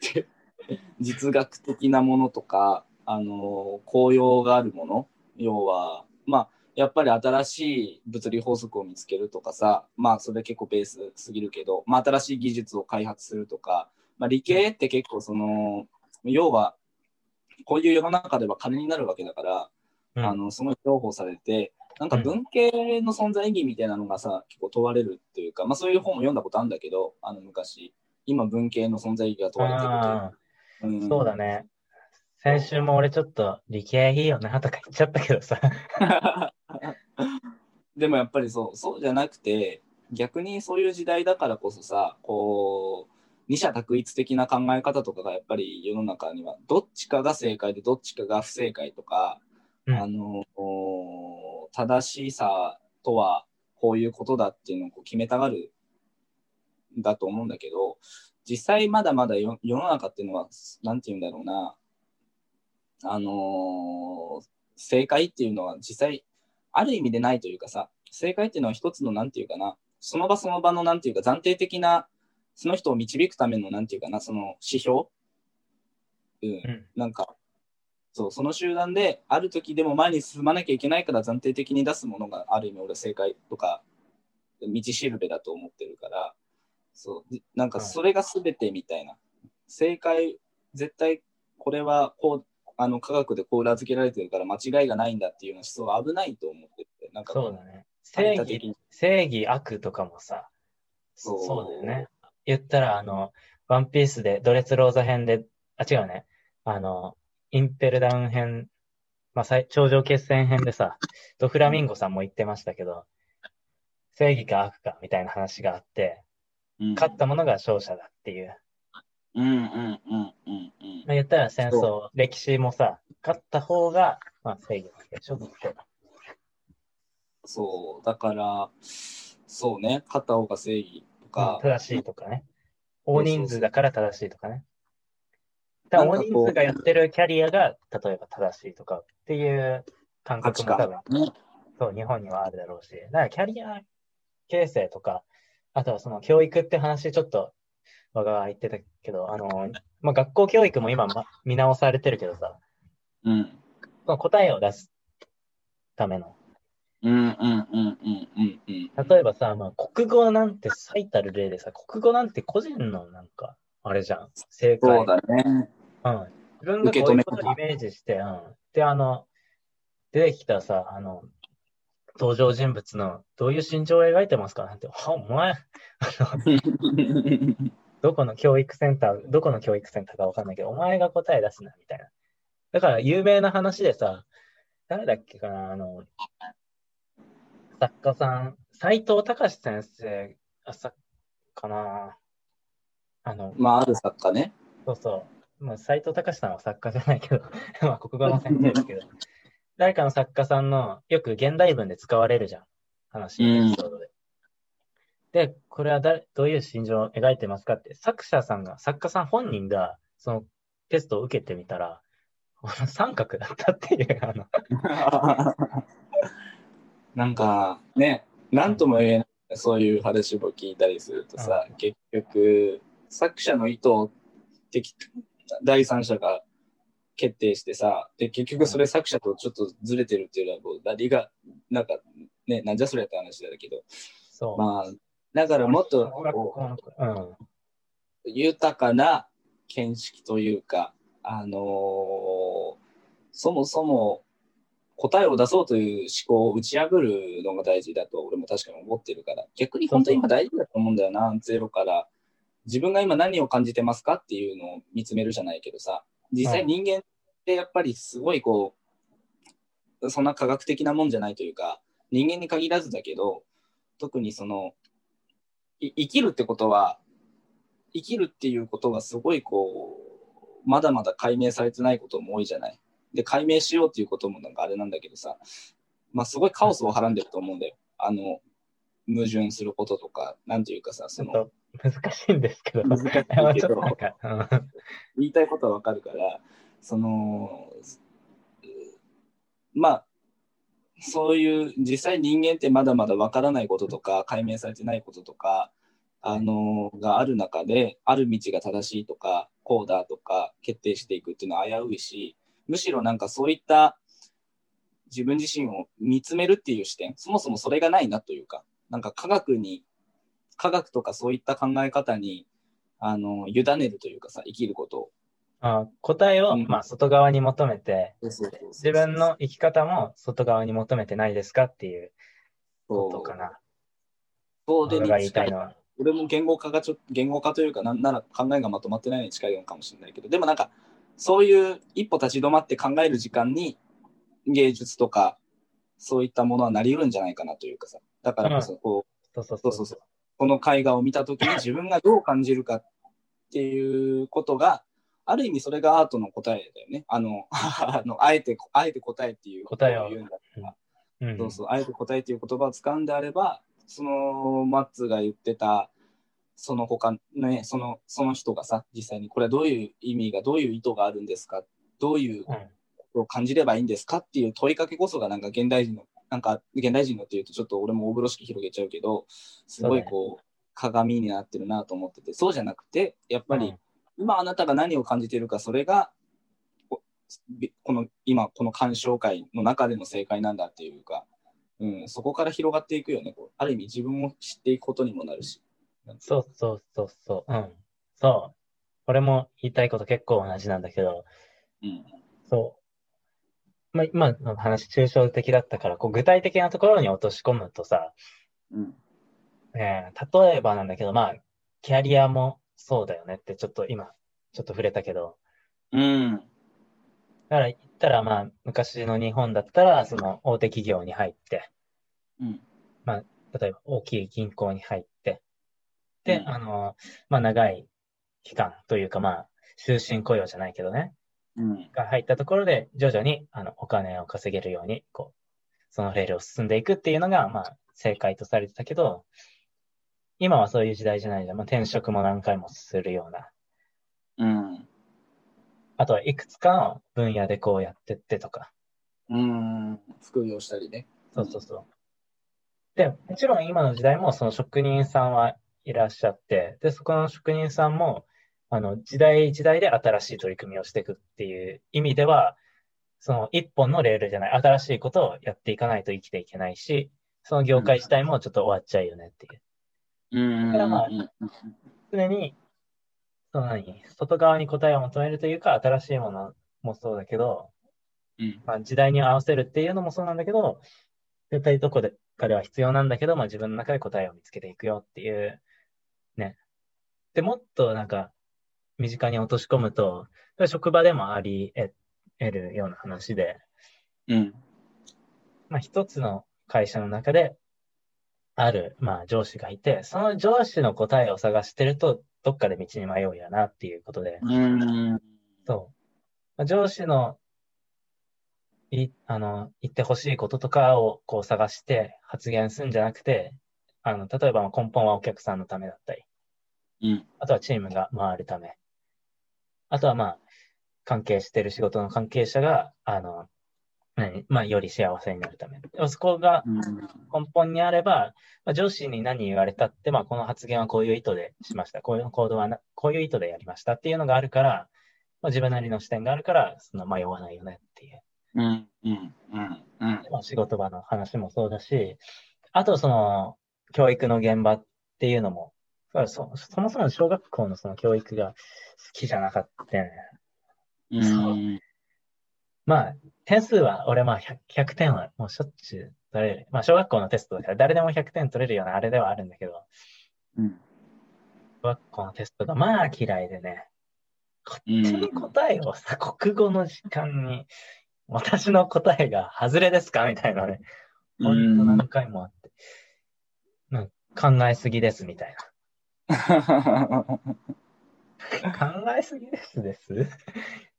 [laughs] 実学的なものとか、あの、効用があるもの、要は、まあ、やっぱり新しい物理法則を見つけるとかさ、まあ、それ結構ベースすぎるけど、まあ、新しい技術を開発するとか、まあ、理系って結構その、要は、こういう世の中では金になるわけだから、うんあの、すごい重宝されて、なんか文系の存在意義みたいなのがさ、結構問われるっていうか、まあそういう本も読んだことあるんだけど、あの昔、今文系の存在意義が問われてるあという。あ、そうだね。先週も俺ちょっと理系いいよなとか言っちゃったけどさ。[laughs] でもやっぱりそう、そうじゃなくて、逆にそういう時代だからこそさ、こう、二者択一的な考え方とかがやっぱり世の中には、どっちかが正解でどっちかが不正解とか、うん。あの、正しさとはこういうことだっていうのを決めたがるんだと思うんだけど、実際まだまだ世世の中っていうのは、なんて言うんだろうな、あの正解っていうのは実際ある意味でないというかさ、正解っていうのは一つのなんていうかな、その場その場のなんていうか暫定的な、その人を導くためのなんていうかな、その指標？うん、うん。なんか、そう、その集団である時でも前に進まなきゃいけないから暫定的に出すものがある意味俺は正解とか、道しるべだと思ってるから、そう、でなんかそれが全てみたいな。正解、絶対これはこう、あの科学でこう裏付けられてるから間違いがないんだっていうような思想は危ないと思ってて、なんかこそうだね。正義、正義、悪とかもさ、そうそうだよね。言ったら、あの、ワンピースで、ドレスローザ編で、あ、違うね。あの、インペルダウン編、まあ、最頂上決戦編でさ、ドフラミンゴさんも言ってましたけど、正義か悪かみたいな話があって、うん勝った者が勝者だっていう。うんうんうんうんうん。まあ、言ったら戦争、歴史もさ、勝った方が、まあ、正義なんでしょ。そう、だから、そうね、勝った方が正義とか、正しいとかね。大人数だから正しいとかね。だから大人数がやってるキャリアが、例えば正しいとかっていう感覚も多分。そう、日本にはあるだろうし。だからキャリア形成とか、あとはその教育って話、ちょっと、我が言ってたけど、あの、まあ、学校教育も今、ま、見直されてるけどさ、うん。答えを出すための。うんうんうんうんうんうん。例えばさ、まあ、国語なんて最たる例でさ、国語なんて個人のなんか、あれじゃん。正解。そうだね。うん。自分がこういうことをイメージして、うん。で、あの、出てきたさ、あの、登場人物のどういう心情を描いてますか？なんて、は、お前、[laughs] どこの教育センター、どこの教育センターかわかんないけど、お前が答え出すな、みたいな。だから、有名な話でさ、誰だっけかな、あの、作家さん、斎藤隆先生、あ、さ、かな。あの、まあ、ある作家ね。そうそう。まあ、斎藤隆さんは作家じゃないけど、[laughs] まあ、国語の先生だけど、誰かの作家さんの、よく現代文で使われるじゃん。話、うん。エピソードで。で、これは誰どういう心情を描いてますかって、作者さんが、作家さん本人が、そのテストを受けてみたら、[laughs] 三角だったっていう、あの、[laughs] なんかね、なんとも言えない、そういう話も聞いたりするとさ、結局、作者の意図を敵第三者が決定してさ、で、結局それ作者とちょっとずれてるっていうのは、もう何が、なんかね、なんじゃそれやった話だけど、そう。まあ、だからもっとう豊かな見識というか、あのーそもそも答えを出そうという思考を打ち破るのが大事だと俺も確かに思ってるから、逆に本当に今大事だと思うんだよな、ゼロから。自分が今何を感じてますかっていうのを見つめるじゃないけどさ、実際人間ってやっぱりすごいこう、そんな科学的なもんじゃないというか、人間に限らずだけど、特にその、い生きるってことは、生きるっていうことはすごいこう、まだまだ解明されてないことも多いじゃない。で、解明しようっていうこともなんかあれなんだけどさ、まあすごいカオスをはらんでると思うんだよ。あの、矛盾することとか、なんていうかさ、その、難しいんですけど、難しいけど。言いたいことはわかるから、その、まあ、そういう、実際人間ってまだまだわからないこととか、解明されてないこととか、あの、がある中で、ある道が正しいとか、こうだとか、決定していくっていうのは危ういし、むしろなんかそういった自分自身を見つめるっていう視点、そもそもそれがないなというか、なんか科学に、科学とかそういった考え方に、あの、委ねるというかさ、生きること。を。あ答えを、うん。まあ、外側に求めて、自自分の生き方も外側に求めてないですかっていうそことかな。そう。で言いたいのは。俺も言語化がちょ言語化というかなんなら考えがまとまってないのに近いのかもしれないけど。でもなんかそういう一歩立ち止まって考える時間に芸術とかそういったものはなり得るんじゃないかなというかさ。だからこそこう、そうそうそうそうそうこの絵画を見た時に [laughs] 自分がどう感じるかっていうことがある意味それがアートの答えだよね。あの [laughs] あのあえてあえて答えっていう答えを。言うんだったら。うん。そうそう、あえて答えという言葉を使うんであれば、そのマッツが言ってた、その他ね、そのその人がさ、実際にこれはどういう意味が、どういう意図があるんですか、どういううん。ことを感じればいいんですかっていう問いかけこそが、なんか現代人の、なんか現代人のっていうと、ちょっと俺も大風呂敷広げちゃうけど、すごいこう、鏡になってるなと思ってて、そうじゃなくて、やっぱり、今あなたが何を感じているか、それが、ここの今、この鑑賞会の中での正解なんだっていうか、うん、そこから広がっていくよね。ある意味自分を知っていくことにもなるし。そうそうそうそう。うん。そう。俺も言いたいこと結構同じなんだけど、うん。そう。まあ、今の話、抽象的だったから、こう具体的なところに落とし込むとさ、うん。えー例えばなんだけど、まあ、キャリアもそうだよねって、ちょっと今、ちょっと触れたけど、うん。だから言ったら、まあ、昔の日本だったら、その大手企業に入って、うん。例えば大きい銀行に入って、で、うんあの、まあ、長い期間というか、まあ、終身雇用じゃないけどね、うん。が入ったところで、徐々に、あの、お金を稼げるように、こう、そのレールを進んでいくっていうのが、まあ、正解とされてたけど、今はそういう時代じゃないじゃん。まあ、転職も何回もするような。うん。あとはいくつかの分野でこうやってってとか。うん。副業したりね。そうそうそう。で、もちろん今の時代もその職人さんはいらっしゃって、で、そこの職人さんも、あの、時代時代で新しい取り組みをしていくっていう意味では、その一本のレールじゃない、新しいことをやっていかないと生きていけないし、その業界自体もちょっと終わっちゃうよねっていう。うん。だからまあ常に、その何、外側に答えを求めるというか、新しいものもそうだけど、うん。まあ、時代に合わせるっていうのもそうなんだけど、絶対どこでかでは必要なんだけど、まあ自分の中で答えを見つけていくよっていう、ね。で、もっとなんか、身近に落とし込むと、職場でもあり得得るような話で、うん。まあ一つの会社の中で、ある、まあ上司がいて、その上司の答えを探してると、どっかで道に迷うよなっていうことで、うん。そう。まあ上司の、い、あの、言ってほしいこととかをこう探して発言するんじゃなくて、あの、例えばまあ根本はお客さんのためだったり、うん。あとはチームが回るため、あとはまあ、関係してる仕事の関係者が、あの、何、まあ、より幸せになるため。そこが根本にあれば、まあ、上司に何言われたって、まあ、この発言はこういう意図でしました。こういう行動はな、こういう意図でやりましたっていうのがあるから、まあ、自分なりの視点があるから、その迷わないよねっていう。うん。うん。うん。うん。まあ、仕事場の話もそうだし、あとその、教育の現場っていうのも、そそもそも小学校のその教育が好きじゃなかったね。うん。まあ、点数は、俺まあ 100, 100点はもうしょっちゅう取れる。まあ、小学校のテストだから誰でも100点取れるようなあれではあるんだけど、うん。小学校のテストがまあ嫌いでね、こっちうんに答えをさ、国語の時間に、私の答えが外れですか？みたいなね、ほんと何回もあって、うん、考えすぎですみたいな。考えすぎですです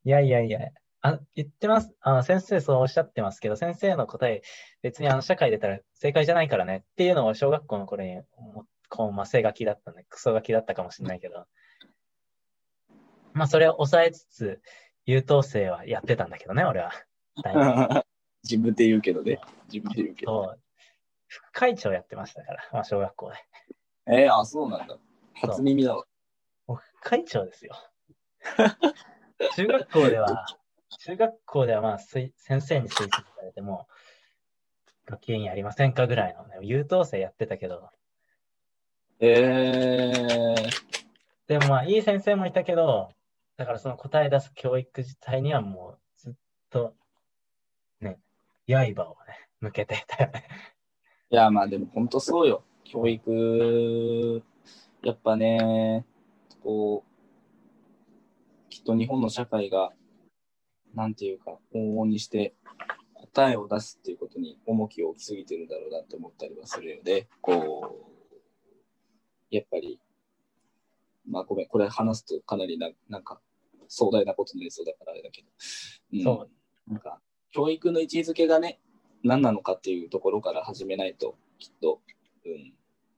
いやいやいや、あ、言ってます。あ先生そうおっしゃってますけど、先生の答え、別にあの社会出たら正解じゃないからねっていうのを小学校の頃にこう、まあ、背書きだったね。クソ書きだったかもしれないけど。まあ、それを抑えつつ、優等生はやってたんだけどね、俺は。[laughs] 自分で言うけどね。自分で言うけど。そう副会長やってましたから、まあ、小学校で。えー、あ、そうなんだ。初耳だわ。もう副会長ですよ。中学校では、中学校ではまあ、推先生に推薦されても、学級委員やりませんかぐらいのね、優等生やってたけど、えー、でもまあ、いい先生もいたけど、だからその答え出す教育自体にはもうずっと、ね、刃をね、向けてたよね。いや、まあでも本当そうよ。教育、やっぱね、こう、きっと日本の社会が、なんていうか、往々にして答えを出すっていうことに重きを置きすぎてるんだろうなって思ったりはするよね。こう、やっぱり、まあごめん、これ話すとかなりななんか壮大なことになりそうだからあれだけど、うんそう。なんか、教育の位置づけがね、何なのかっていうところから始めないと、きっと、うん、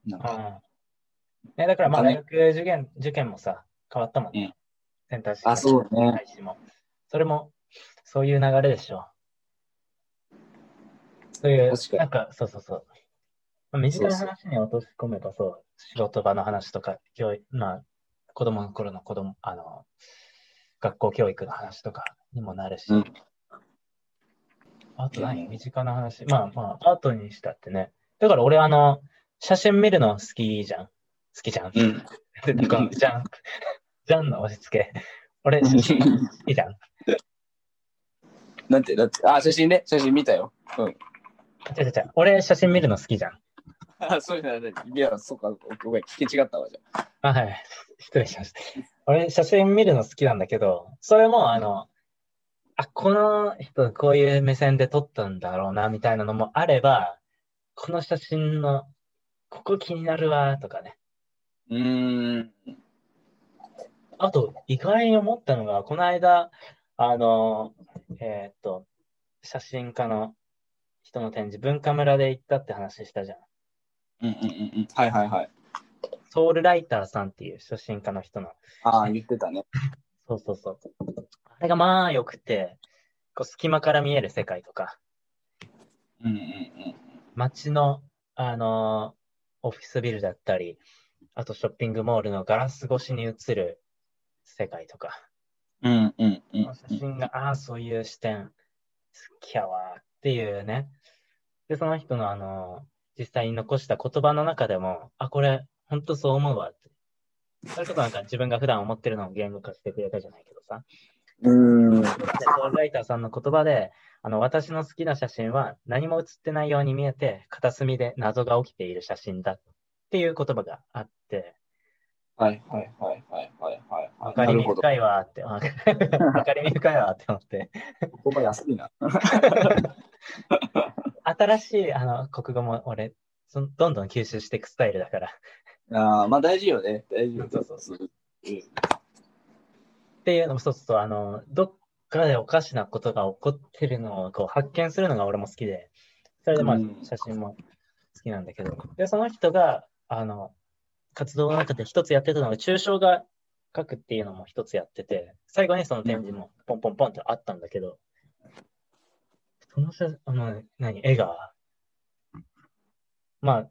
なんか、うん。ね、だからまあ、大学受験、受験もさ、変わったもんね。センター試験あそうね。それも、そういう流れでしょ。そういう、なんか、そうそうそう。まあ、身近な話に落とし込めばそう、仕事場の話とか、教育、まあ、子供の頃の子供、あの、学校教育の話とかにもなるし、うんあと何？うん身近な話。まあまあ、アートにしたってね。だから俺あの、写真見るの好きじゃん。好きじゃん。うん。でなんかじゃん。じゃんの押し付け。俺、写真好きじゃん。なんて、なんて、あ、写真ね、写真見たよ。うん。違う違う違う。俺、写真見るの好きじゃん。あ、そういうのね。いや、そうか、ごめん、聞き違ったわ、じゃあ。あ、はい。失礼しました。俺、写真見るの好きなんだけど、それも、あの、あ、この人、こういう目線で撮ったんだろうな、みたいなのもあれば、この写真の、ここ気になるわ、とかね。うーん。あと、意外に思ったのが、この間、あの、えーっと、写真家の人の展示、文化村で行ったって話したじゃん。うんうんうんうん。はいはいはい。ソウルライターさんっていう写真家の人のああ、言ってたね。[laughs] そうそうそう。あれがまあ良くて、こう隙間から見える世界とか、うんうんうん。街の、あのーオフィスビルだったり、あとショッピングモールのガラス越しに映る世界とか、うんうんうん写真が、ああ、そういう視点、好きやわっていうね。で、その人のあのー実際に残した言葉の中でも、あ、これ、本当そう思うわって。それこそなんか自分が普段思ってるのを言語化してくれたじゃないけどさ。うん。でライターさんの言葉で、あの、私の好きな写真は何も写ってないように見えて、片隅で謎が起きている写真だっていう言葉があって、はいはいはいはいはいはい。わかりみ深いわーって、わかりみ深いわーって思って、言葉安いな。[laughs] 新しいあの国語も俺、そんどんどん吸収していくスタイルだから、ああ、まあ大事よね。大事よ。そうそうそう。うんっていうのもそうそうそう、あの、どっかでおかしなことが起こってるのをこう発見するのが俺も好きで、それでまあうん写真も好きなんだけど、で、その人が、あの、活動の中で一つやってたのが、抽象画描くっていうのも一つやってて、最後にその展示もポンポンポンってあったんだけど、その写、あの、何、絵が、まあ、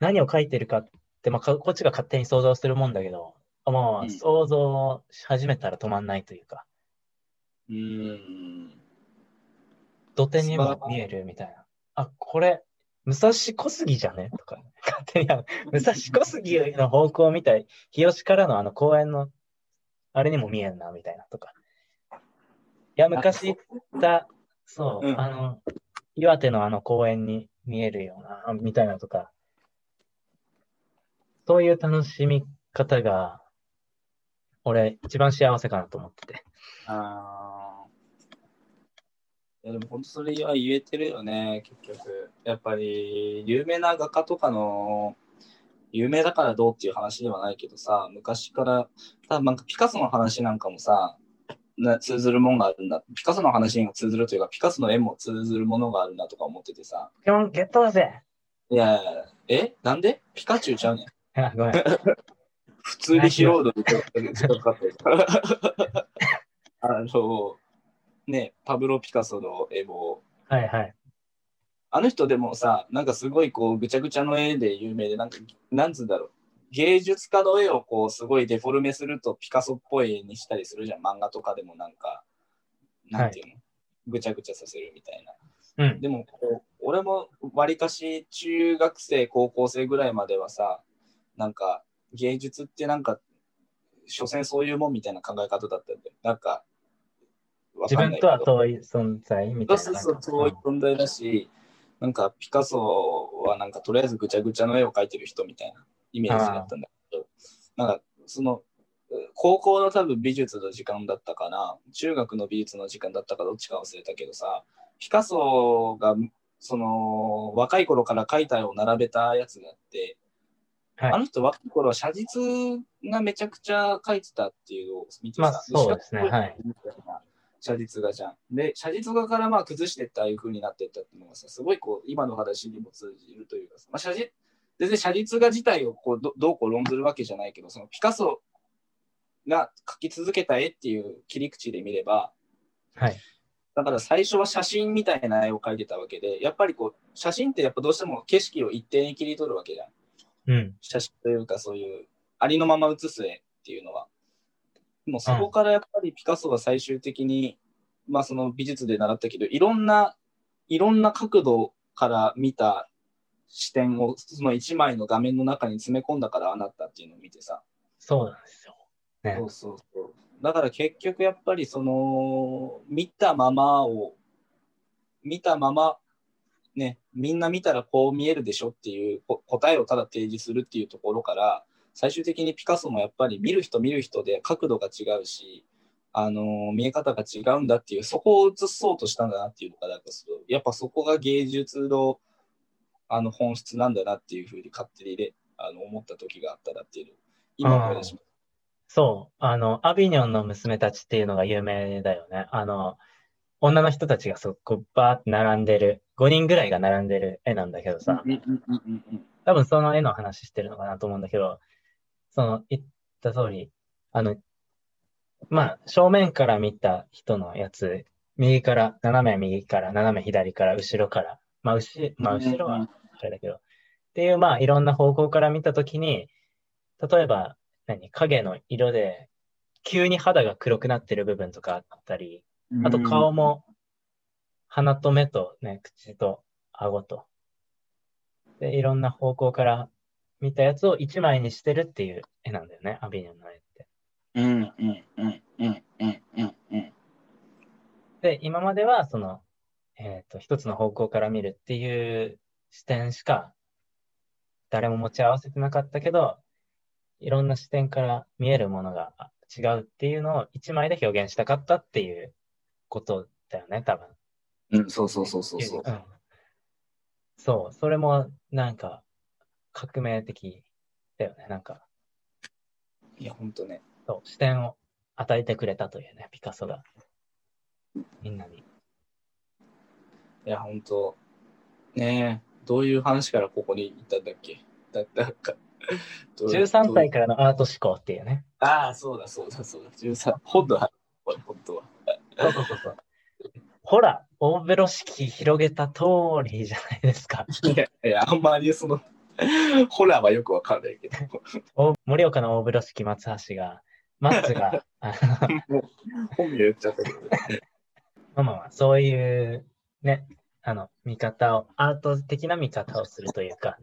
何を描いてるかって、まあ、かこっちが勝手に想像するもんだけど、まあ、うん想像し始めたら止まんないというか、うーん。土手にも見えるみたいな。あ、これ、武蔵小杉じゃね？とか、勝手に武蔵小杉の方向みたい、日吉からのあの公園の、あれにも見えんな、みたいなとか。いや、昔行った、そう、うんあの、岩手のあの公園に見えるような、みたいなとか。そういう楽しみ方が、俺、一番幸せかなと思ってて。ああ。いやでも本当それは言えてるよね、結局。やっぱり、有名な画家とかの、有名だからどうっていう話ではないけどさ、昔から、多分なんかピカソの話なんかもさ、な通ずるもんがあるんだ。ピカソの話にも通ずるというか、ピカソの絵も通ずるものがあるなとか思っててさ。ポケモンゲットだぜいやえ？なんで？ピカチュウちゃうねん。あごめん。普通に素人で近かったです。[laughs] あの、ね、パブロ・ピカソの絵も、はいはい。あの人でもさ、なんかすごいこうぐちゃぐちゃの絵で有名で、なんか、なんつうんだろう。芸術家の絵をこうすごいデフォルメするとピカソっぽい絵にしたりするじゃん。漫画とかでもなんか、なんていうの、ぐちゃぐちゃさせるみたいな。うん。でもこう、俺もわりかし中学生、高校生ぐらいまではさ、なんか芸術ってなんか、所詮そういうもんみたいな考え方だったんで、なんか、わ自分とは遠い存在みたいな。そうそう遠い存在だし、なんかピカソはなんかとりあえずぐちゃぐちゃの絵を描いてる人みたいなイメージだったんだけど、なんかその、高校の多分美術の時間だったかな、中学の美術の時間だったかどっちか忘れたけどさ、ピカソがその若い頃から描いた絵を並べたやつがあって、はい。あの人若い頃は写実がめちゃくちゃ描いてたっていうのを見てさ、まあそうですね。はい写実画じゃん。で、写実画からまあ崩してってああいう風になってったっていうのがさ、すごいこう、今の話にも通じるというかさ、まあ、写実、全然写実画自体をこうどどうこう論ずるわけじゃないけど、そのピカソが描き続けた絵っていう切り口で見れば、はい。だから最初は写真みたいな絵を描いてたわけで、やっぱりこう、写真ってやっぱどうしても景色を一定に切り取るわけじゃん。うん。写真というかそういうありのまま写す絵っていうのは。もうそこからやっぱりピカソは最終的に、まあその美術で習ったけど、いろんな、いろんな角度から見た視点をその一枚の画面の中に詰め込んだからああなったっていうのを見てさ。そうなんですよ。ねそうそうそう。だから結局やっぱりその見たままを見たまま、ね、みんな見たらこう見えるでしょっていうこ答えをただ提示するっていうところから、最終的にピカソもやっぱり見る人見る人で角度が違うし、あのー見え方が違うんだっていう、そこを映そうとしたんだなっていうのが、なんかやっぱそこが芸術のあの本質なんだなっていうふうに勝手にね、あの思った時があったなっていうのを今思い出しまそう。あの、アビニョンの娘たちっていうのが有名だよね。あの、女の人たちがそこバーって並んでる、5人ぐらいが並んでる絵なんだけどさ、多分その絵の話してるのかなと思うんだけど、その言った通り、あの、まあ、正面から見た人のやつ、右から、斜め右から、斜め左から、後ろから、まあ、後まあ、後ろはあれだけど、っていう、まあ、いろんな方向から見たときに、例えば、何、影の色で、急に肌が黒くなってる部分とかあったり、あと顔も、鼻と目とね、口と顎と。で、いろんな方向から見たやつを一枚にしてるっていう絵なんだよね、アビニョンの絵って。うんうんうんうんうんうんうん。で、今までは、その、えっと、一つの方向から見るっていう視点しか、誰も持ち合わせてなかったけど、いろんな視点から見えるものがあ違うっていうのを一枚で表現したかったっていうことだよね、多分。うん、そうそうそうそうそう。んそう、それもなんか革命的だよね。なんか、いや、ほんとね。そう、視点を与えてくれたというね、ピカソが。みんなに。いや、ほんと。ねえ、どういう話からここに行ったんだっけ？だなんか。どう13歳どからのアート思考っていうね。うああ、そうだそうだそうだ。13、本の話、これ本当は。そうそうそうそう。ほら、大風呂敷広げた通りじゃないですか。いや、いや、あんまりその、[laughs] ホラーはよくわかんないけど。お盛岡の大風呂敷松橋が、松が、もう、本名言っちゃったけど。まあまあまあ、そういうね、あの、見方を、アート的な見方をするというか、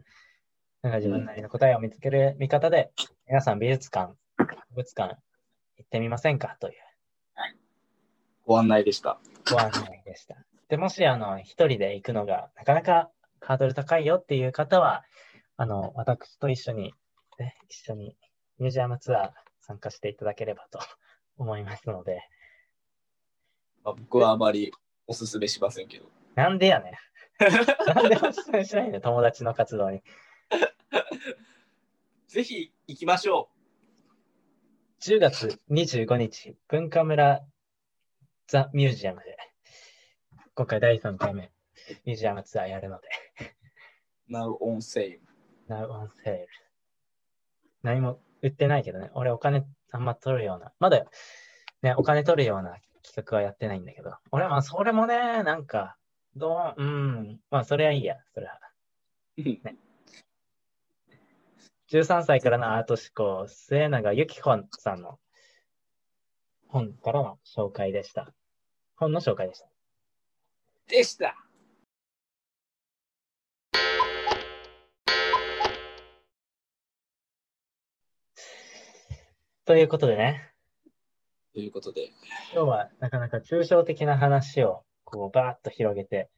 なんか自分なりの答えを見つける見方で、皆さん美術館、博物館行ってみませんか？というご案内でした。ご案内でした。で、もし、あの、一人で行くのがなかなかハードル高いよっていう方は、あの、私と一緒に、ね、一緒にミュージアムツアー参加していただければと [laughs] 思いますので、まあ、僕はあまりおすすめしませんけど。なんでやねん。なんでおすすめしないの友達の活動に。[laughs] ぜひ行きましょ10月25日、文化村ザ・ミュージアムで、今回第3回目、ミュージアムツアーやるので、う。Now on sale. Now on sale。何も売ってないけどね、俺お金あんま取るような、まだね、お金取るような企画はやってないんだけど、俺はそれもね、なんか、どう、うん、まあそれはいいや、それは。13歳からのアート思考、末永由紀子さんの本からの紹介でした。本の紹介でした。でした。ということでね、ということで、今日はなかなか抽象的な話をこうバーッと広げて、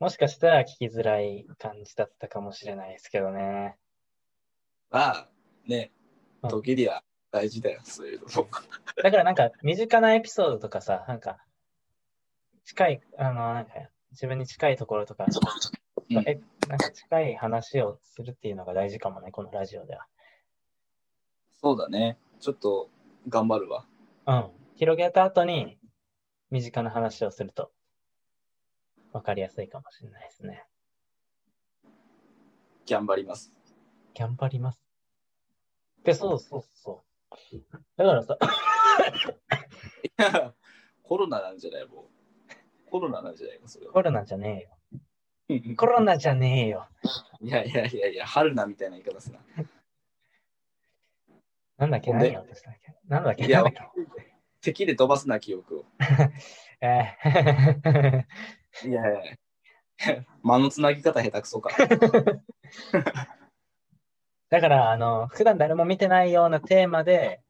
もしかしたら聞きづらい感じだったかもしれないですけどね。まあ、ねう、ん時には大事だよ、そういうのも。だからなんか身近なエピソードとかさ、なんか近い、あの、なんか自分に近いところとか、うんえなんか近い話をするっていうのが大事かもね、このラジオでは。そうだね。ちょっと頑張るわ。うん。広げた後に身近な話をすると分かりやすいかもしれないですね。頑張ります。頑張ります。で、そうそうそう。だからさ、い [laughs] やコロナなんじゃないもう。コロナなんじゃないか、それは。コロナじゃねえよ。[laughs] コロナじゃねえよ。いやいやいやいや、春菜みたいな言い方すな。なんだっけ？何やったっけ？なんだっけ？いや敵で飛ばすな、記憶を。け [laughs] えー。[laughs] いやいや間のつなぎ方下手くそか。[laughs] だから、あの、普段誰も見てないようなテーマで、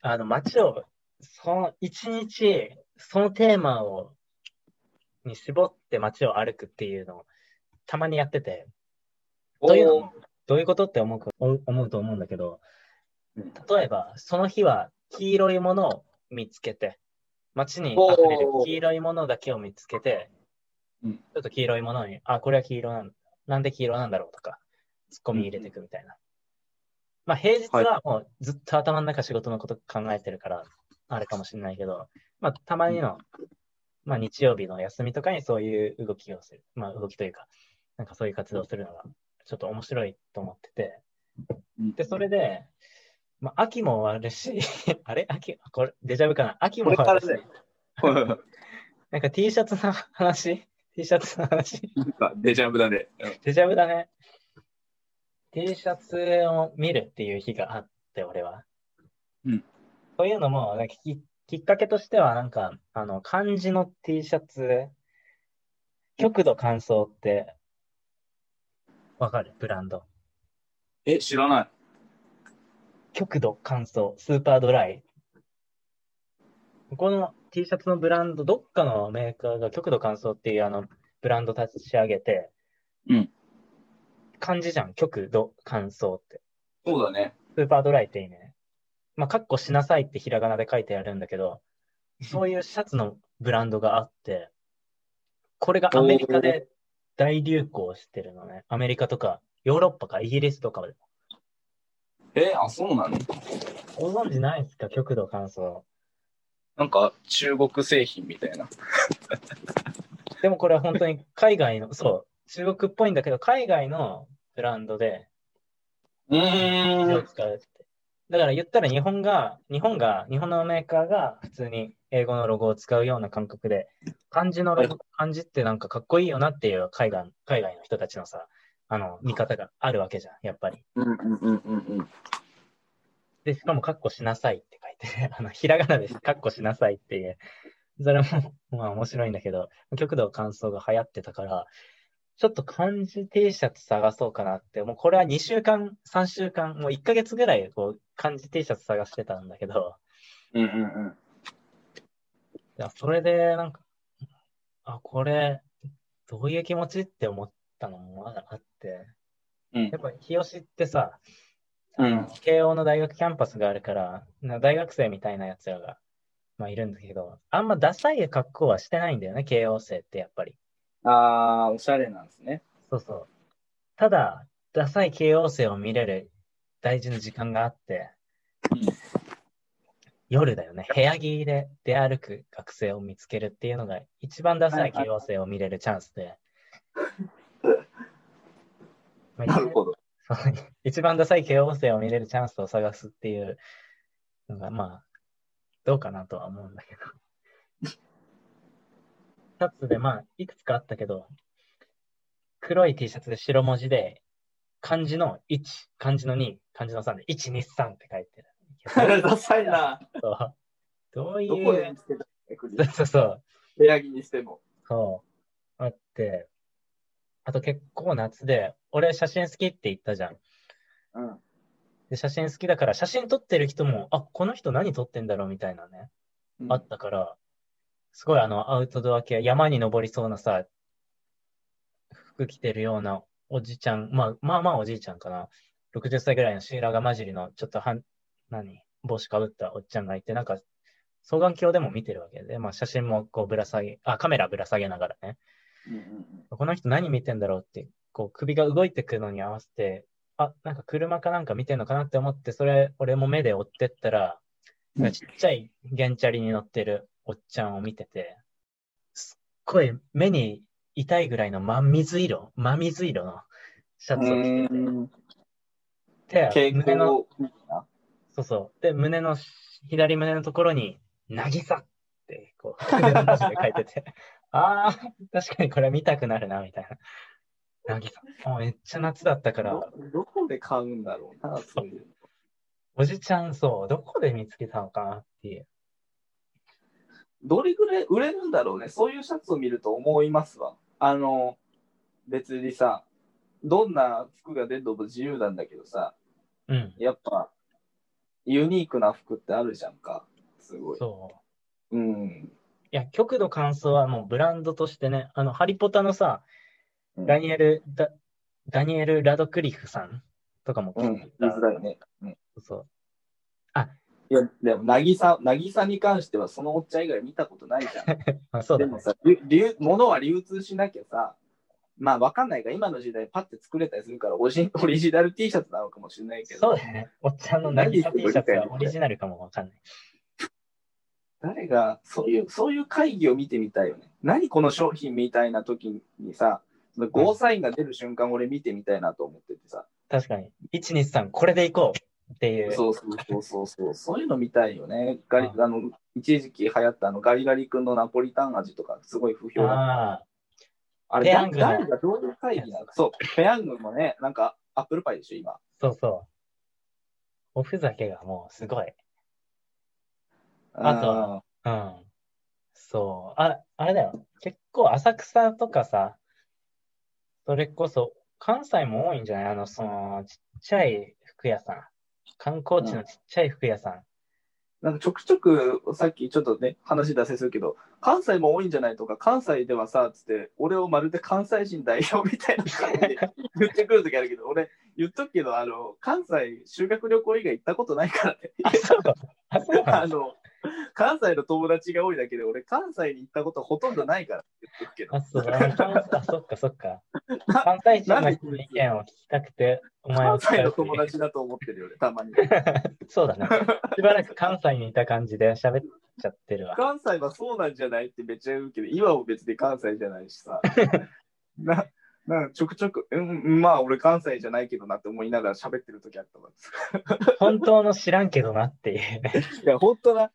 あの、街を、その一日、そのテーマを、に絞ってて街を歩くっていうのをたまにやってて、というの？もどういうこと？って思うか思うと思うんだけど、うん例えば、その日は黄色いものを見つけて、街に溢れる黄色いものだけを見つけて、うんちょっと黄色いものに、あ、これは黄色なんだ。なんで黄色なんだろうとか、ツッコミ入れていくみたいな。まあ、平日はもうずっと頭の中仕事のこと考えてるから、あれかもしれないけど、まあ、たまにの、まあ、日曜日の休みとかにそういう動きをする。まあ、動きというか、なんかそういう活動をするのが、ちょっと面白いと思ってて、うんで、それで、まあ、秋も終わるし、[laughs] あれ？秋、これ、デジャブかな？秋もこれ終わるしからだよ。なんか T シャツの話 ?T シャツの話？デジャブだね。デジャブだね。T シャツを見るっていう日があって、俺は。うん。そういうのも、なんかききっかけとしては、なんか、あの、漢字の T シャツ、極度乾燥って、わかる？ブランド。え、知らない。極度乾燥、スーパードライ。この T シャツのブランド、どっかのメーカーが極度乾燥っていうあのブランド立ち上げて、うん。漢字じゃん、極度乾燥って。そうだね。スーパードライって意味ね。まあ、カッコしなさいってひらがなで書いてあるんだけど、そういうシャツのブランドがあって、これがアメリカで大流行してるのね。アメリカとか、ヨーロッパかイギリスとかで。え、あ、そうなの？ご存知ないですか？極度乾燥。なんか中国製品みたいな。[laughs] でもこれは本当に海外の、そう、中国っぽいんだけど、海外のブランドでうん。使うって。だから言ったら日本が、日本が、日本のメーカーが普通に英語のロゴを使うような感覚で、漢字のロゴ、漢字ってなんかかっこいいよなっていう海外海外の人たちのさ、あの、見方があるわけじゃん、やっぱり。うんうんうんうんうん。で、しかもカッコしなさいって書いて、[laughs] あの、ひらがなでカッコしなさいっていう。それも、まあ面白いんだけど、極度乾燥が流行ってたから、ちょっと漢字 T シャツ探そうかなって、もうこれは2週間、3週間、もう1ヶ月ぐらいこう漢字 T シャツ探してたんだけど、うんうんうん。いや、それでなんか、あ、これ、どういう気持ちって思ったのもまだあって、うんやっぱ日吉ってさ、うん。慶応の大学キャンパスがあるから、な大学生みたいなやつらが、まあ、いるんだけど、あんまダサい格好はしてないんだよね、慶応生ってやっぱり。あー、おしゃれなんですね。そうそう。ただ、ダサい慶応生を見れる大事な時間があって、夜だよね、部屋着で出歩く学生を見つけるっていうのが、一番ダサい慶応生を見れるチャンスで。まあなるほど。一番ダサい慶応生を見れるチャンスを探すっていうのが、まあ、どうかなとは思うんだけど。シャツで、まあ、いくつかあったけど、黒い T シャツで白文字で、漢字の1、漢字の2、漢字の3で、1、2、3って書いてる。ダサいな。そうどうどこいうで見、つけたの？そうそうそう。部屋着にしても。そう。あって、あと結構夏で、俺写真好きって言ったじゃん。うん。で、写真好きだから、写真撮ってる人も、あ、この人何撮ってんだろうみたいなね、あったから、すごいあの、アウトドア系、山に登りそうなさ、服着てるようなおじちゃん、まあ、まあまあおじいちゃんかな。60歳ぐらいのシーラガ混じりの、ちょっとはん、何、帽子かぶったおっちゃんがいて、なんか、双眼鏡でも見てるわけで、まあ写真もこうぶら下げ、あ、カメラぶら下げながらね、うんうんこの人何見てんだろうって、こう首が動いてくのに合わせて、あ、なんか車かなんか見てんのかなって思って、それ、俺も目で追ってったら、うんちっちゃいゲンチャリに乗ってるおっちゃんを見てて、すっごい目に痛いぐらいの真水色、真水色のシャツを着てうん。て、胸の、そうそう。で、胸の、左胸のところに、なぎさって、こう、文字で書いてて、[laughs] ああ、確かにこれ見たくなるな、みたいな。なぎさ。もうめっちゃ夏だったから、どどこで買うんだろうな、そういう。おじちゃん、そう、どこで見つけたのかなっていう。どれぐらい売れるんだろうね。そういうシャツを見ると思いますわ。あの、別にさ、どんな服が出るのも自由なんだけどさ、うん、やっぱ、ユニークな服ってあるじゃんか。すごい。そうん。いや、極度乾燥はもうブランドとしてね、あの、ハリポタのさ、うんダニエル、ダダニエル・ラドクリフさんとかもうん、聞い言いたづらいね。うんそう。いや、でも、なぎさ、なぎさに関しては、そのおっちゃん以外見たことないじゃん。[laughs] あそうだね。でもさ、流流物は流通しなきゃさ、まあわかんないが、今の時代パッて作れたりするからオジ、[laughs] オリジナル T シャツなのかもしれないけど、そうだね。おっちゃんのナギサ T シャツはオリジナルかもわかんない。誰が、そういう、そういう会議を見てみたいよね。何この商品みたいな時にさ、そのゴーサインが出る瞬間、俺見てみたいなと思っててさ、確かに。123、これでいこうっていう。そうそうそうそうそう、そういうの見たいよね。ガリうあの一時期流行ったあのガリガリ君のナポリタン味とか、すごい不評だった。あれ、ペヤングの誰がどういう会議なの？そう、ペヤングもね、なんかアップルパイでしょ、今。そうそう。おふざけがもうすごい。あとはうん。そう。あ、あれだよ。結構浅草とかさ、それこそ関西も多いんじゃない？あの、その、ちっちゃい服屋さん。観光地のちっちゃい服屋さん。なんかちょくちょく、さっきちょっとね、話出せするけど、関西も多いんじゃないとか、関西ではさ、つって、俺をまるで関西人代表みたいな感じで [laughs] 言ってくるときあるけど、俺、言っとくけど、あの、関西修学旅行以外行ったことないからね。あ、そう。あ [laughs] の、関西の友達が多いだけで、俺、関西に行ったことほとんどないからって言っとくけどあ、、そう。そっかそっか。関西人の人の意見を聞きたくて、お前を関西の友達だと思ってるよね、たまに。[laughs] そうだね。しばらく関西にいた感じで喋っちゃってるわ。関西はそうなんじゃないってめっちゃ言うけど、今も別に関西じゃないしさ。[laughs] な、なんかちょくちょく、うん、まあ俺関西じゃないけどなって思いながら喋ってる時あったわ。[laughs] 本当の知らんけどなっていうね。いや、本当な、い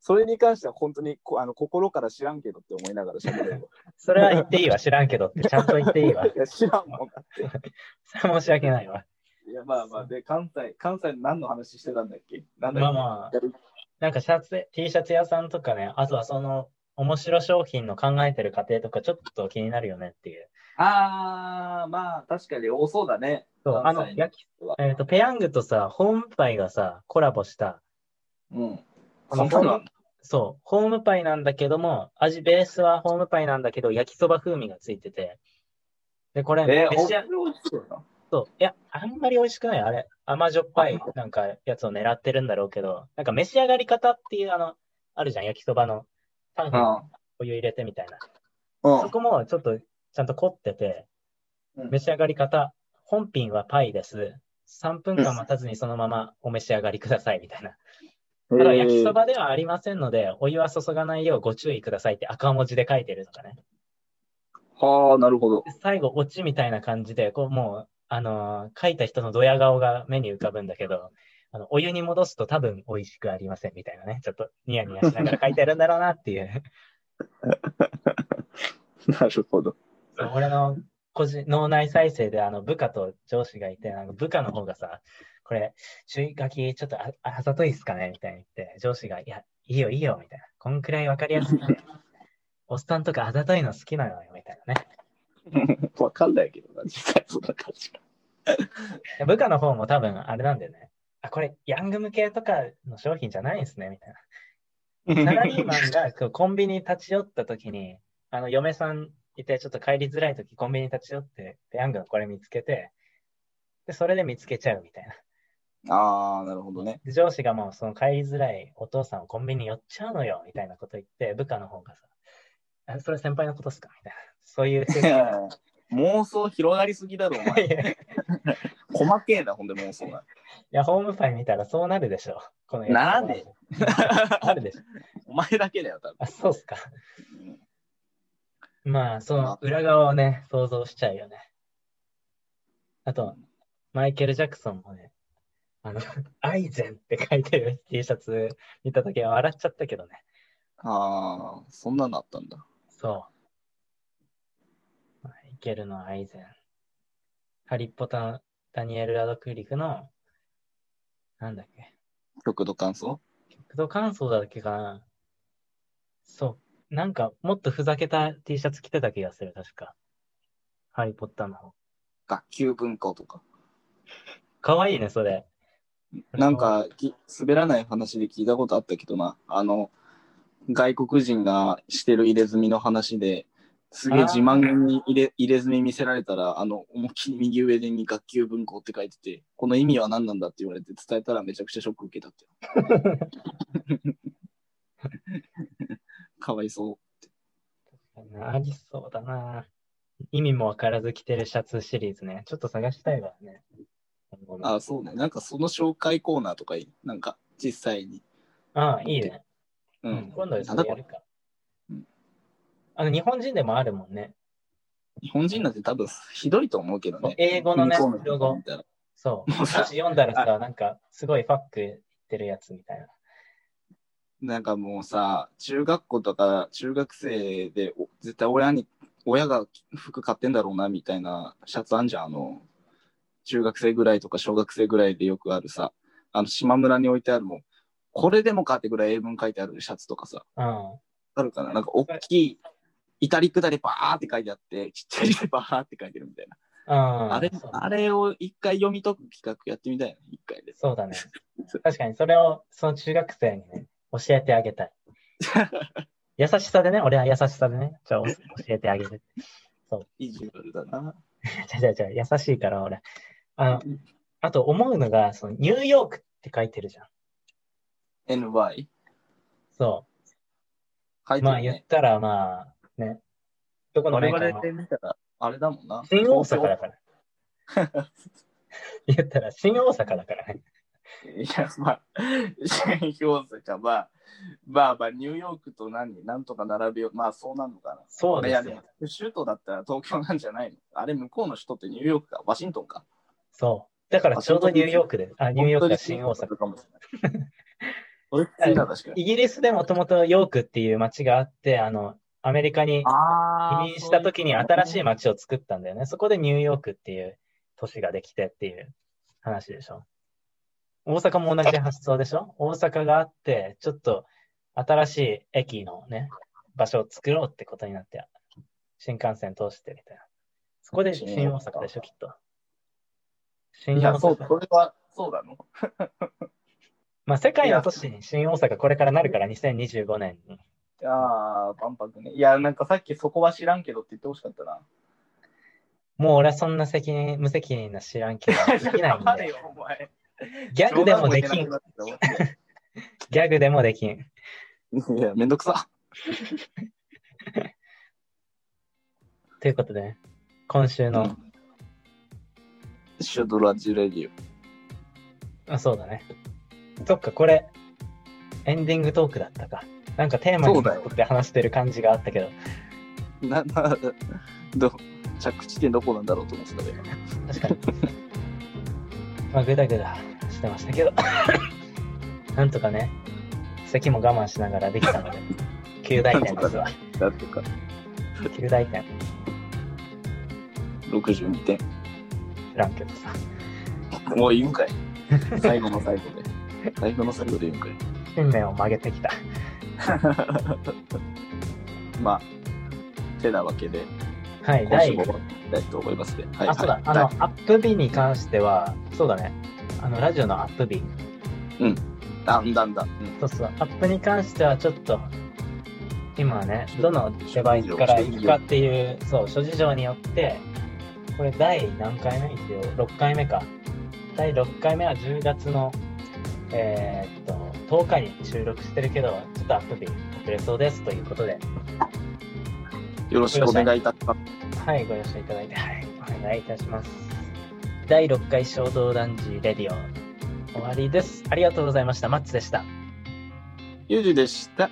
それに関しては本当にこあの心から知らんけどって思いながら喋れるわ。[laughs] それは言っていいわ、知らんけどって、ちゃんと言っていいわ。[laughs] いや、知らんもんだって。それは申し訳ないわ。いや、まあまあ、で、関西、関西の何の話してたんだっけ？なんだっけ？まあまあ、なんかシャツ、T シャツ屋さんとかね、あとはその、面白商品の考えてる過程とかちょっと気になるよねっていう。あー、まあ確かに多そうだね。そう、あの、焼き、えっ、と、ペヤングとさ、ホームパイがさ、コラボした、うん。あのそんなのあんのそう、ホームパイなんだけども、味ベースはホームパイなんだけど、焼きそば風味がついてて、で、これ、えー、召し上本当に美味しそう。いや、あんまり美味しくない。あれ、甘じょっぱい、なんか、やつを狙ってるんだろうけど、なんか召し上がり方っていう、あの、あるじゃん、焼きそばの。パンにお湯入れてみたいな。うん。そこもちょっと、ちゃんと凝ってて、うん召し上がり方、本品はパイです。3分間待たずにそのままお召し上がりください、みたいな。ただ、焼きそばではありませんので、お湯は注がないようご注意くださいって赤文字で書いてるとかね。はあ、なるほど。で最後、オチみたいな感じで、こう、もう、あのー書いた人のドヤ顔が目に浮かぶんだけど、あの、お湯に戻すと多分美味しくありませんみたいなね。ちょっとニヤニヤしながら書いてあるんだろうなっていう。[laughs] なるほど。俺の個人、脳内再生であの部下と上司がいて、なんか部下の方がさ、これ、注意書きちょっとああざといっすかね？みたいに言って、上司が、いや、いいよいいよ、みたいな。こんくらいわかりやすくて、おっさんとかあざといの好きなのよ、みたいなね。[laughs] わかんないけどな、実際そんな感じか。で部下の方も多分あれなんだよね。あ、これ、ヤング向けとかの商品じゃないんですね、みたいな。サラリーマンがこうコンビニに立ち寄った時に、あの、嫁さんいてちょっと帰りづらい時、コンビニに立ち寄って、ペヤングのこれ見つけて、で、それで見つけちゃうみたいな。ああ、なるほどね。で上司がもうその帰りづらいお父さんをコンビニに寄っちゃうのよ、みたいなこと言って、部下の方がさ、あそれ先輩のことっすかみたいな。そういう。[laughs] [laughs] 妄想広がりすぎだろ、お前。細けえな、ほんで妄想が。や、ホームパイ見たらそうなるでしょ。このなんで？[laughs] あるでしょ。お前だけだよ、多分。あ、そうっすか。まあ、その裏側をね、想像しちゃうよね。あと、マイケル・ジャクソンもね、あの、アイゼンって書いてる T シャツ見たときは笑っちゃったけどね。ああ、そんなのあったんだ。そう。マイケルのアイゼン。ハリッポタ、ダニエル・ラドクリフの、なんだっけ。極度感想極度感想だっけかな。そう。なんか、もっとふざけた T シャツ着てた気がする、確か。ハリー・ポッターの方。学級文化とか。かわいいね、それ。なんか、き滑らない話で聞いたことあったけどな、あの、外国人がしてる入れ墨の話で、すげえ自慢げに入れ入れ墨見せられたら、あの、思いっきり右上に学級文庫って書いてて、この意味は何なんだって言われて伝えたらめちゃくちゃショック受けたって。かわいそう。ありそうだな。意味もわからず着てるシャツシリーズね。ちょっと探したいわね。あ、そうね。なんかその紹介コーナーとかいいなんか実際に。ああ、いいね。ううんん、今度でそれやるかうん。あの、日本人でもあるもんね。日本人なんて多分ひどいと思うけどね。英語のね向こう、ロゴみ。たいなそう。もし読んだらさ、なんか、すごいファック言ってるやつみたいな。なんかもうさ、中学校とか中学生でお絶対親に、親が服買ってんだろうなみたいなシャツあんじゃん。あの、中学生ぐらいとか小学生ぐらいでよくあるさ、あの、島村に置いてあるもん。これでもかってぐらい英文書いてあるシャツとかさ、うん。あるかな？なんか大きい、イタリックだでバーって書いてあって、ちっちゃいでバーって書いてるみたいな。うん。あれそう、あれを一回読み解く企画やってみたいな、一回で。そうだね。[laughs] 確かに、それを、その中学生にね、教えてあげたい。[laughs] 優しさでね、俺は優しさでね、じゃあ教えてあげる。意地悪だな。[laughs] じゃあじゃあじゃあ優しいから、俺。あの、あと思うのが、そのニューヨークって書いてるじゃん。NY? そう。書いてるねまあ言っ。たら、まあ、ね。どこのメ我々ーカーもで見たら、あれだもんな。新大阪だから。[laughs] 言ったら新大阪だからね。いや、まあ、新大阪、まあ、まあまあ、ニューヨークと何、なんとか並べよう。まあ、そうなのかな。そうですよいやでも。首都だったら東京なんじゃないの？あれ、向こうの首都ってニューヨークか、ワシントンか？そう。だからちょうどニューヨークで、あ、ニューヨークが新大阪。かもしれない。それ普通だ、確かに。イギリスでもともとヨークっていう街があって、あの、アメリカにあ移民した時に新しい街。街を作ったんだよね。そこでニューヨークっていう都市ができてっていう話でしょ。大阪も同じ発想でしょ？大阪があって、ちょっと新しい駅のね、場所を作ろうってことになって、新幹線通してみたいな。そこで新大阪でしょ、きっと。新大阪。それは、そうなの。[laughs] まあ、世界の都市に新大阪これからなるから、2025年に。いやー、万博ね。いや、なんかさっきそこは知らんけどって言ってほしかったな。もう俺はそんな責任、無責任な知らんけど、できないんで。よ、お前。ギャグでもできん。ギャグでもできん。たいや、めんどくさ。[laughs] ということでね、今週の、シュドラジレディあ、そうだね。そっか、これ、エンディングトークだったか。なんかテーマに沿って話してる感じがあったけど、オ。な、な、ど、着地点どこなんだろうと思ってたけど。確かに。まあ、ぐだぐだしてましたけど、なんとかね、咳も我慢しながらできたので、9大点ですわ。[laughs] だとか、9大点。62点。知らんけどさ。もう言うんかい。最後の最後で。最後の最後で言うんかい。信念を曲げてきた。[laughs] まあ、てなわけで、はい、第今週も終わりたいと思いますね。はい。あ、そうだ、あの、アップ日に関しては、そうだね。あの、ラジオのアップ日。だんだんだん。うんそうそう、アップに関してはちょっと、今はね、どのデバイスから行くかっていう、そう、諸事情によって、これ第何回目？一応、6回目か。第6回目は10月の、えーっと、10日に収録してるけど、ちょっとアップ日遅れそうですということで、よろしくお願いいたします。はい、ご了承いただいて、はい、お願いいたします。第6回衝動男児レディオ、終わりです。ありがとうございました。マッツでした。ゆうじでした。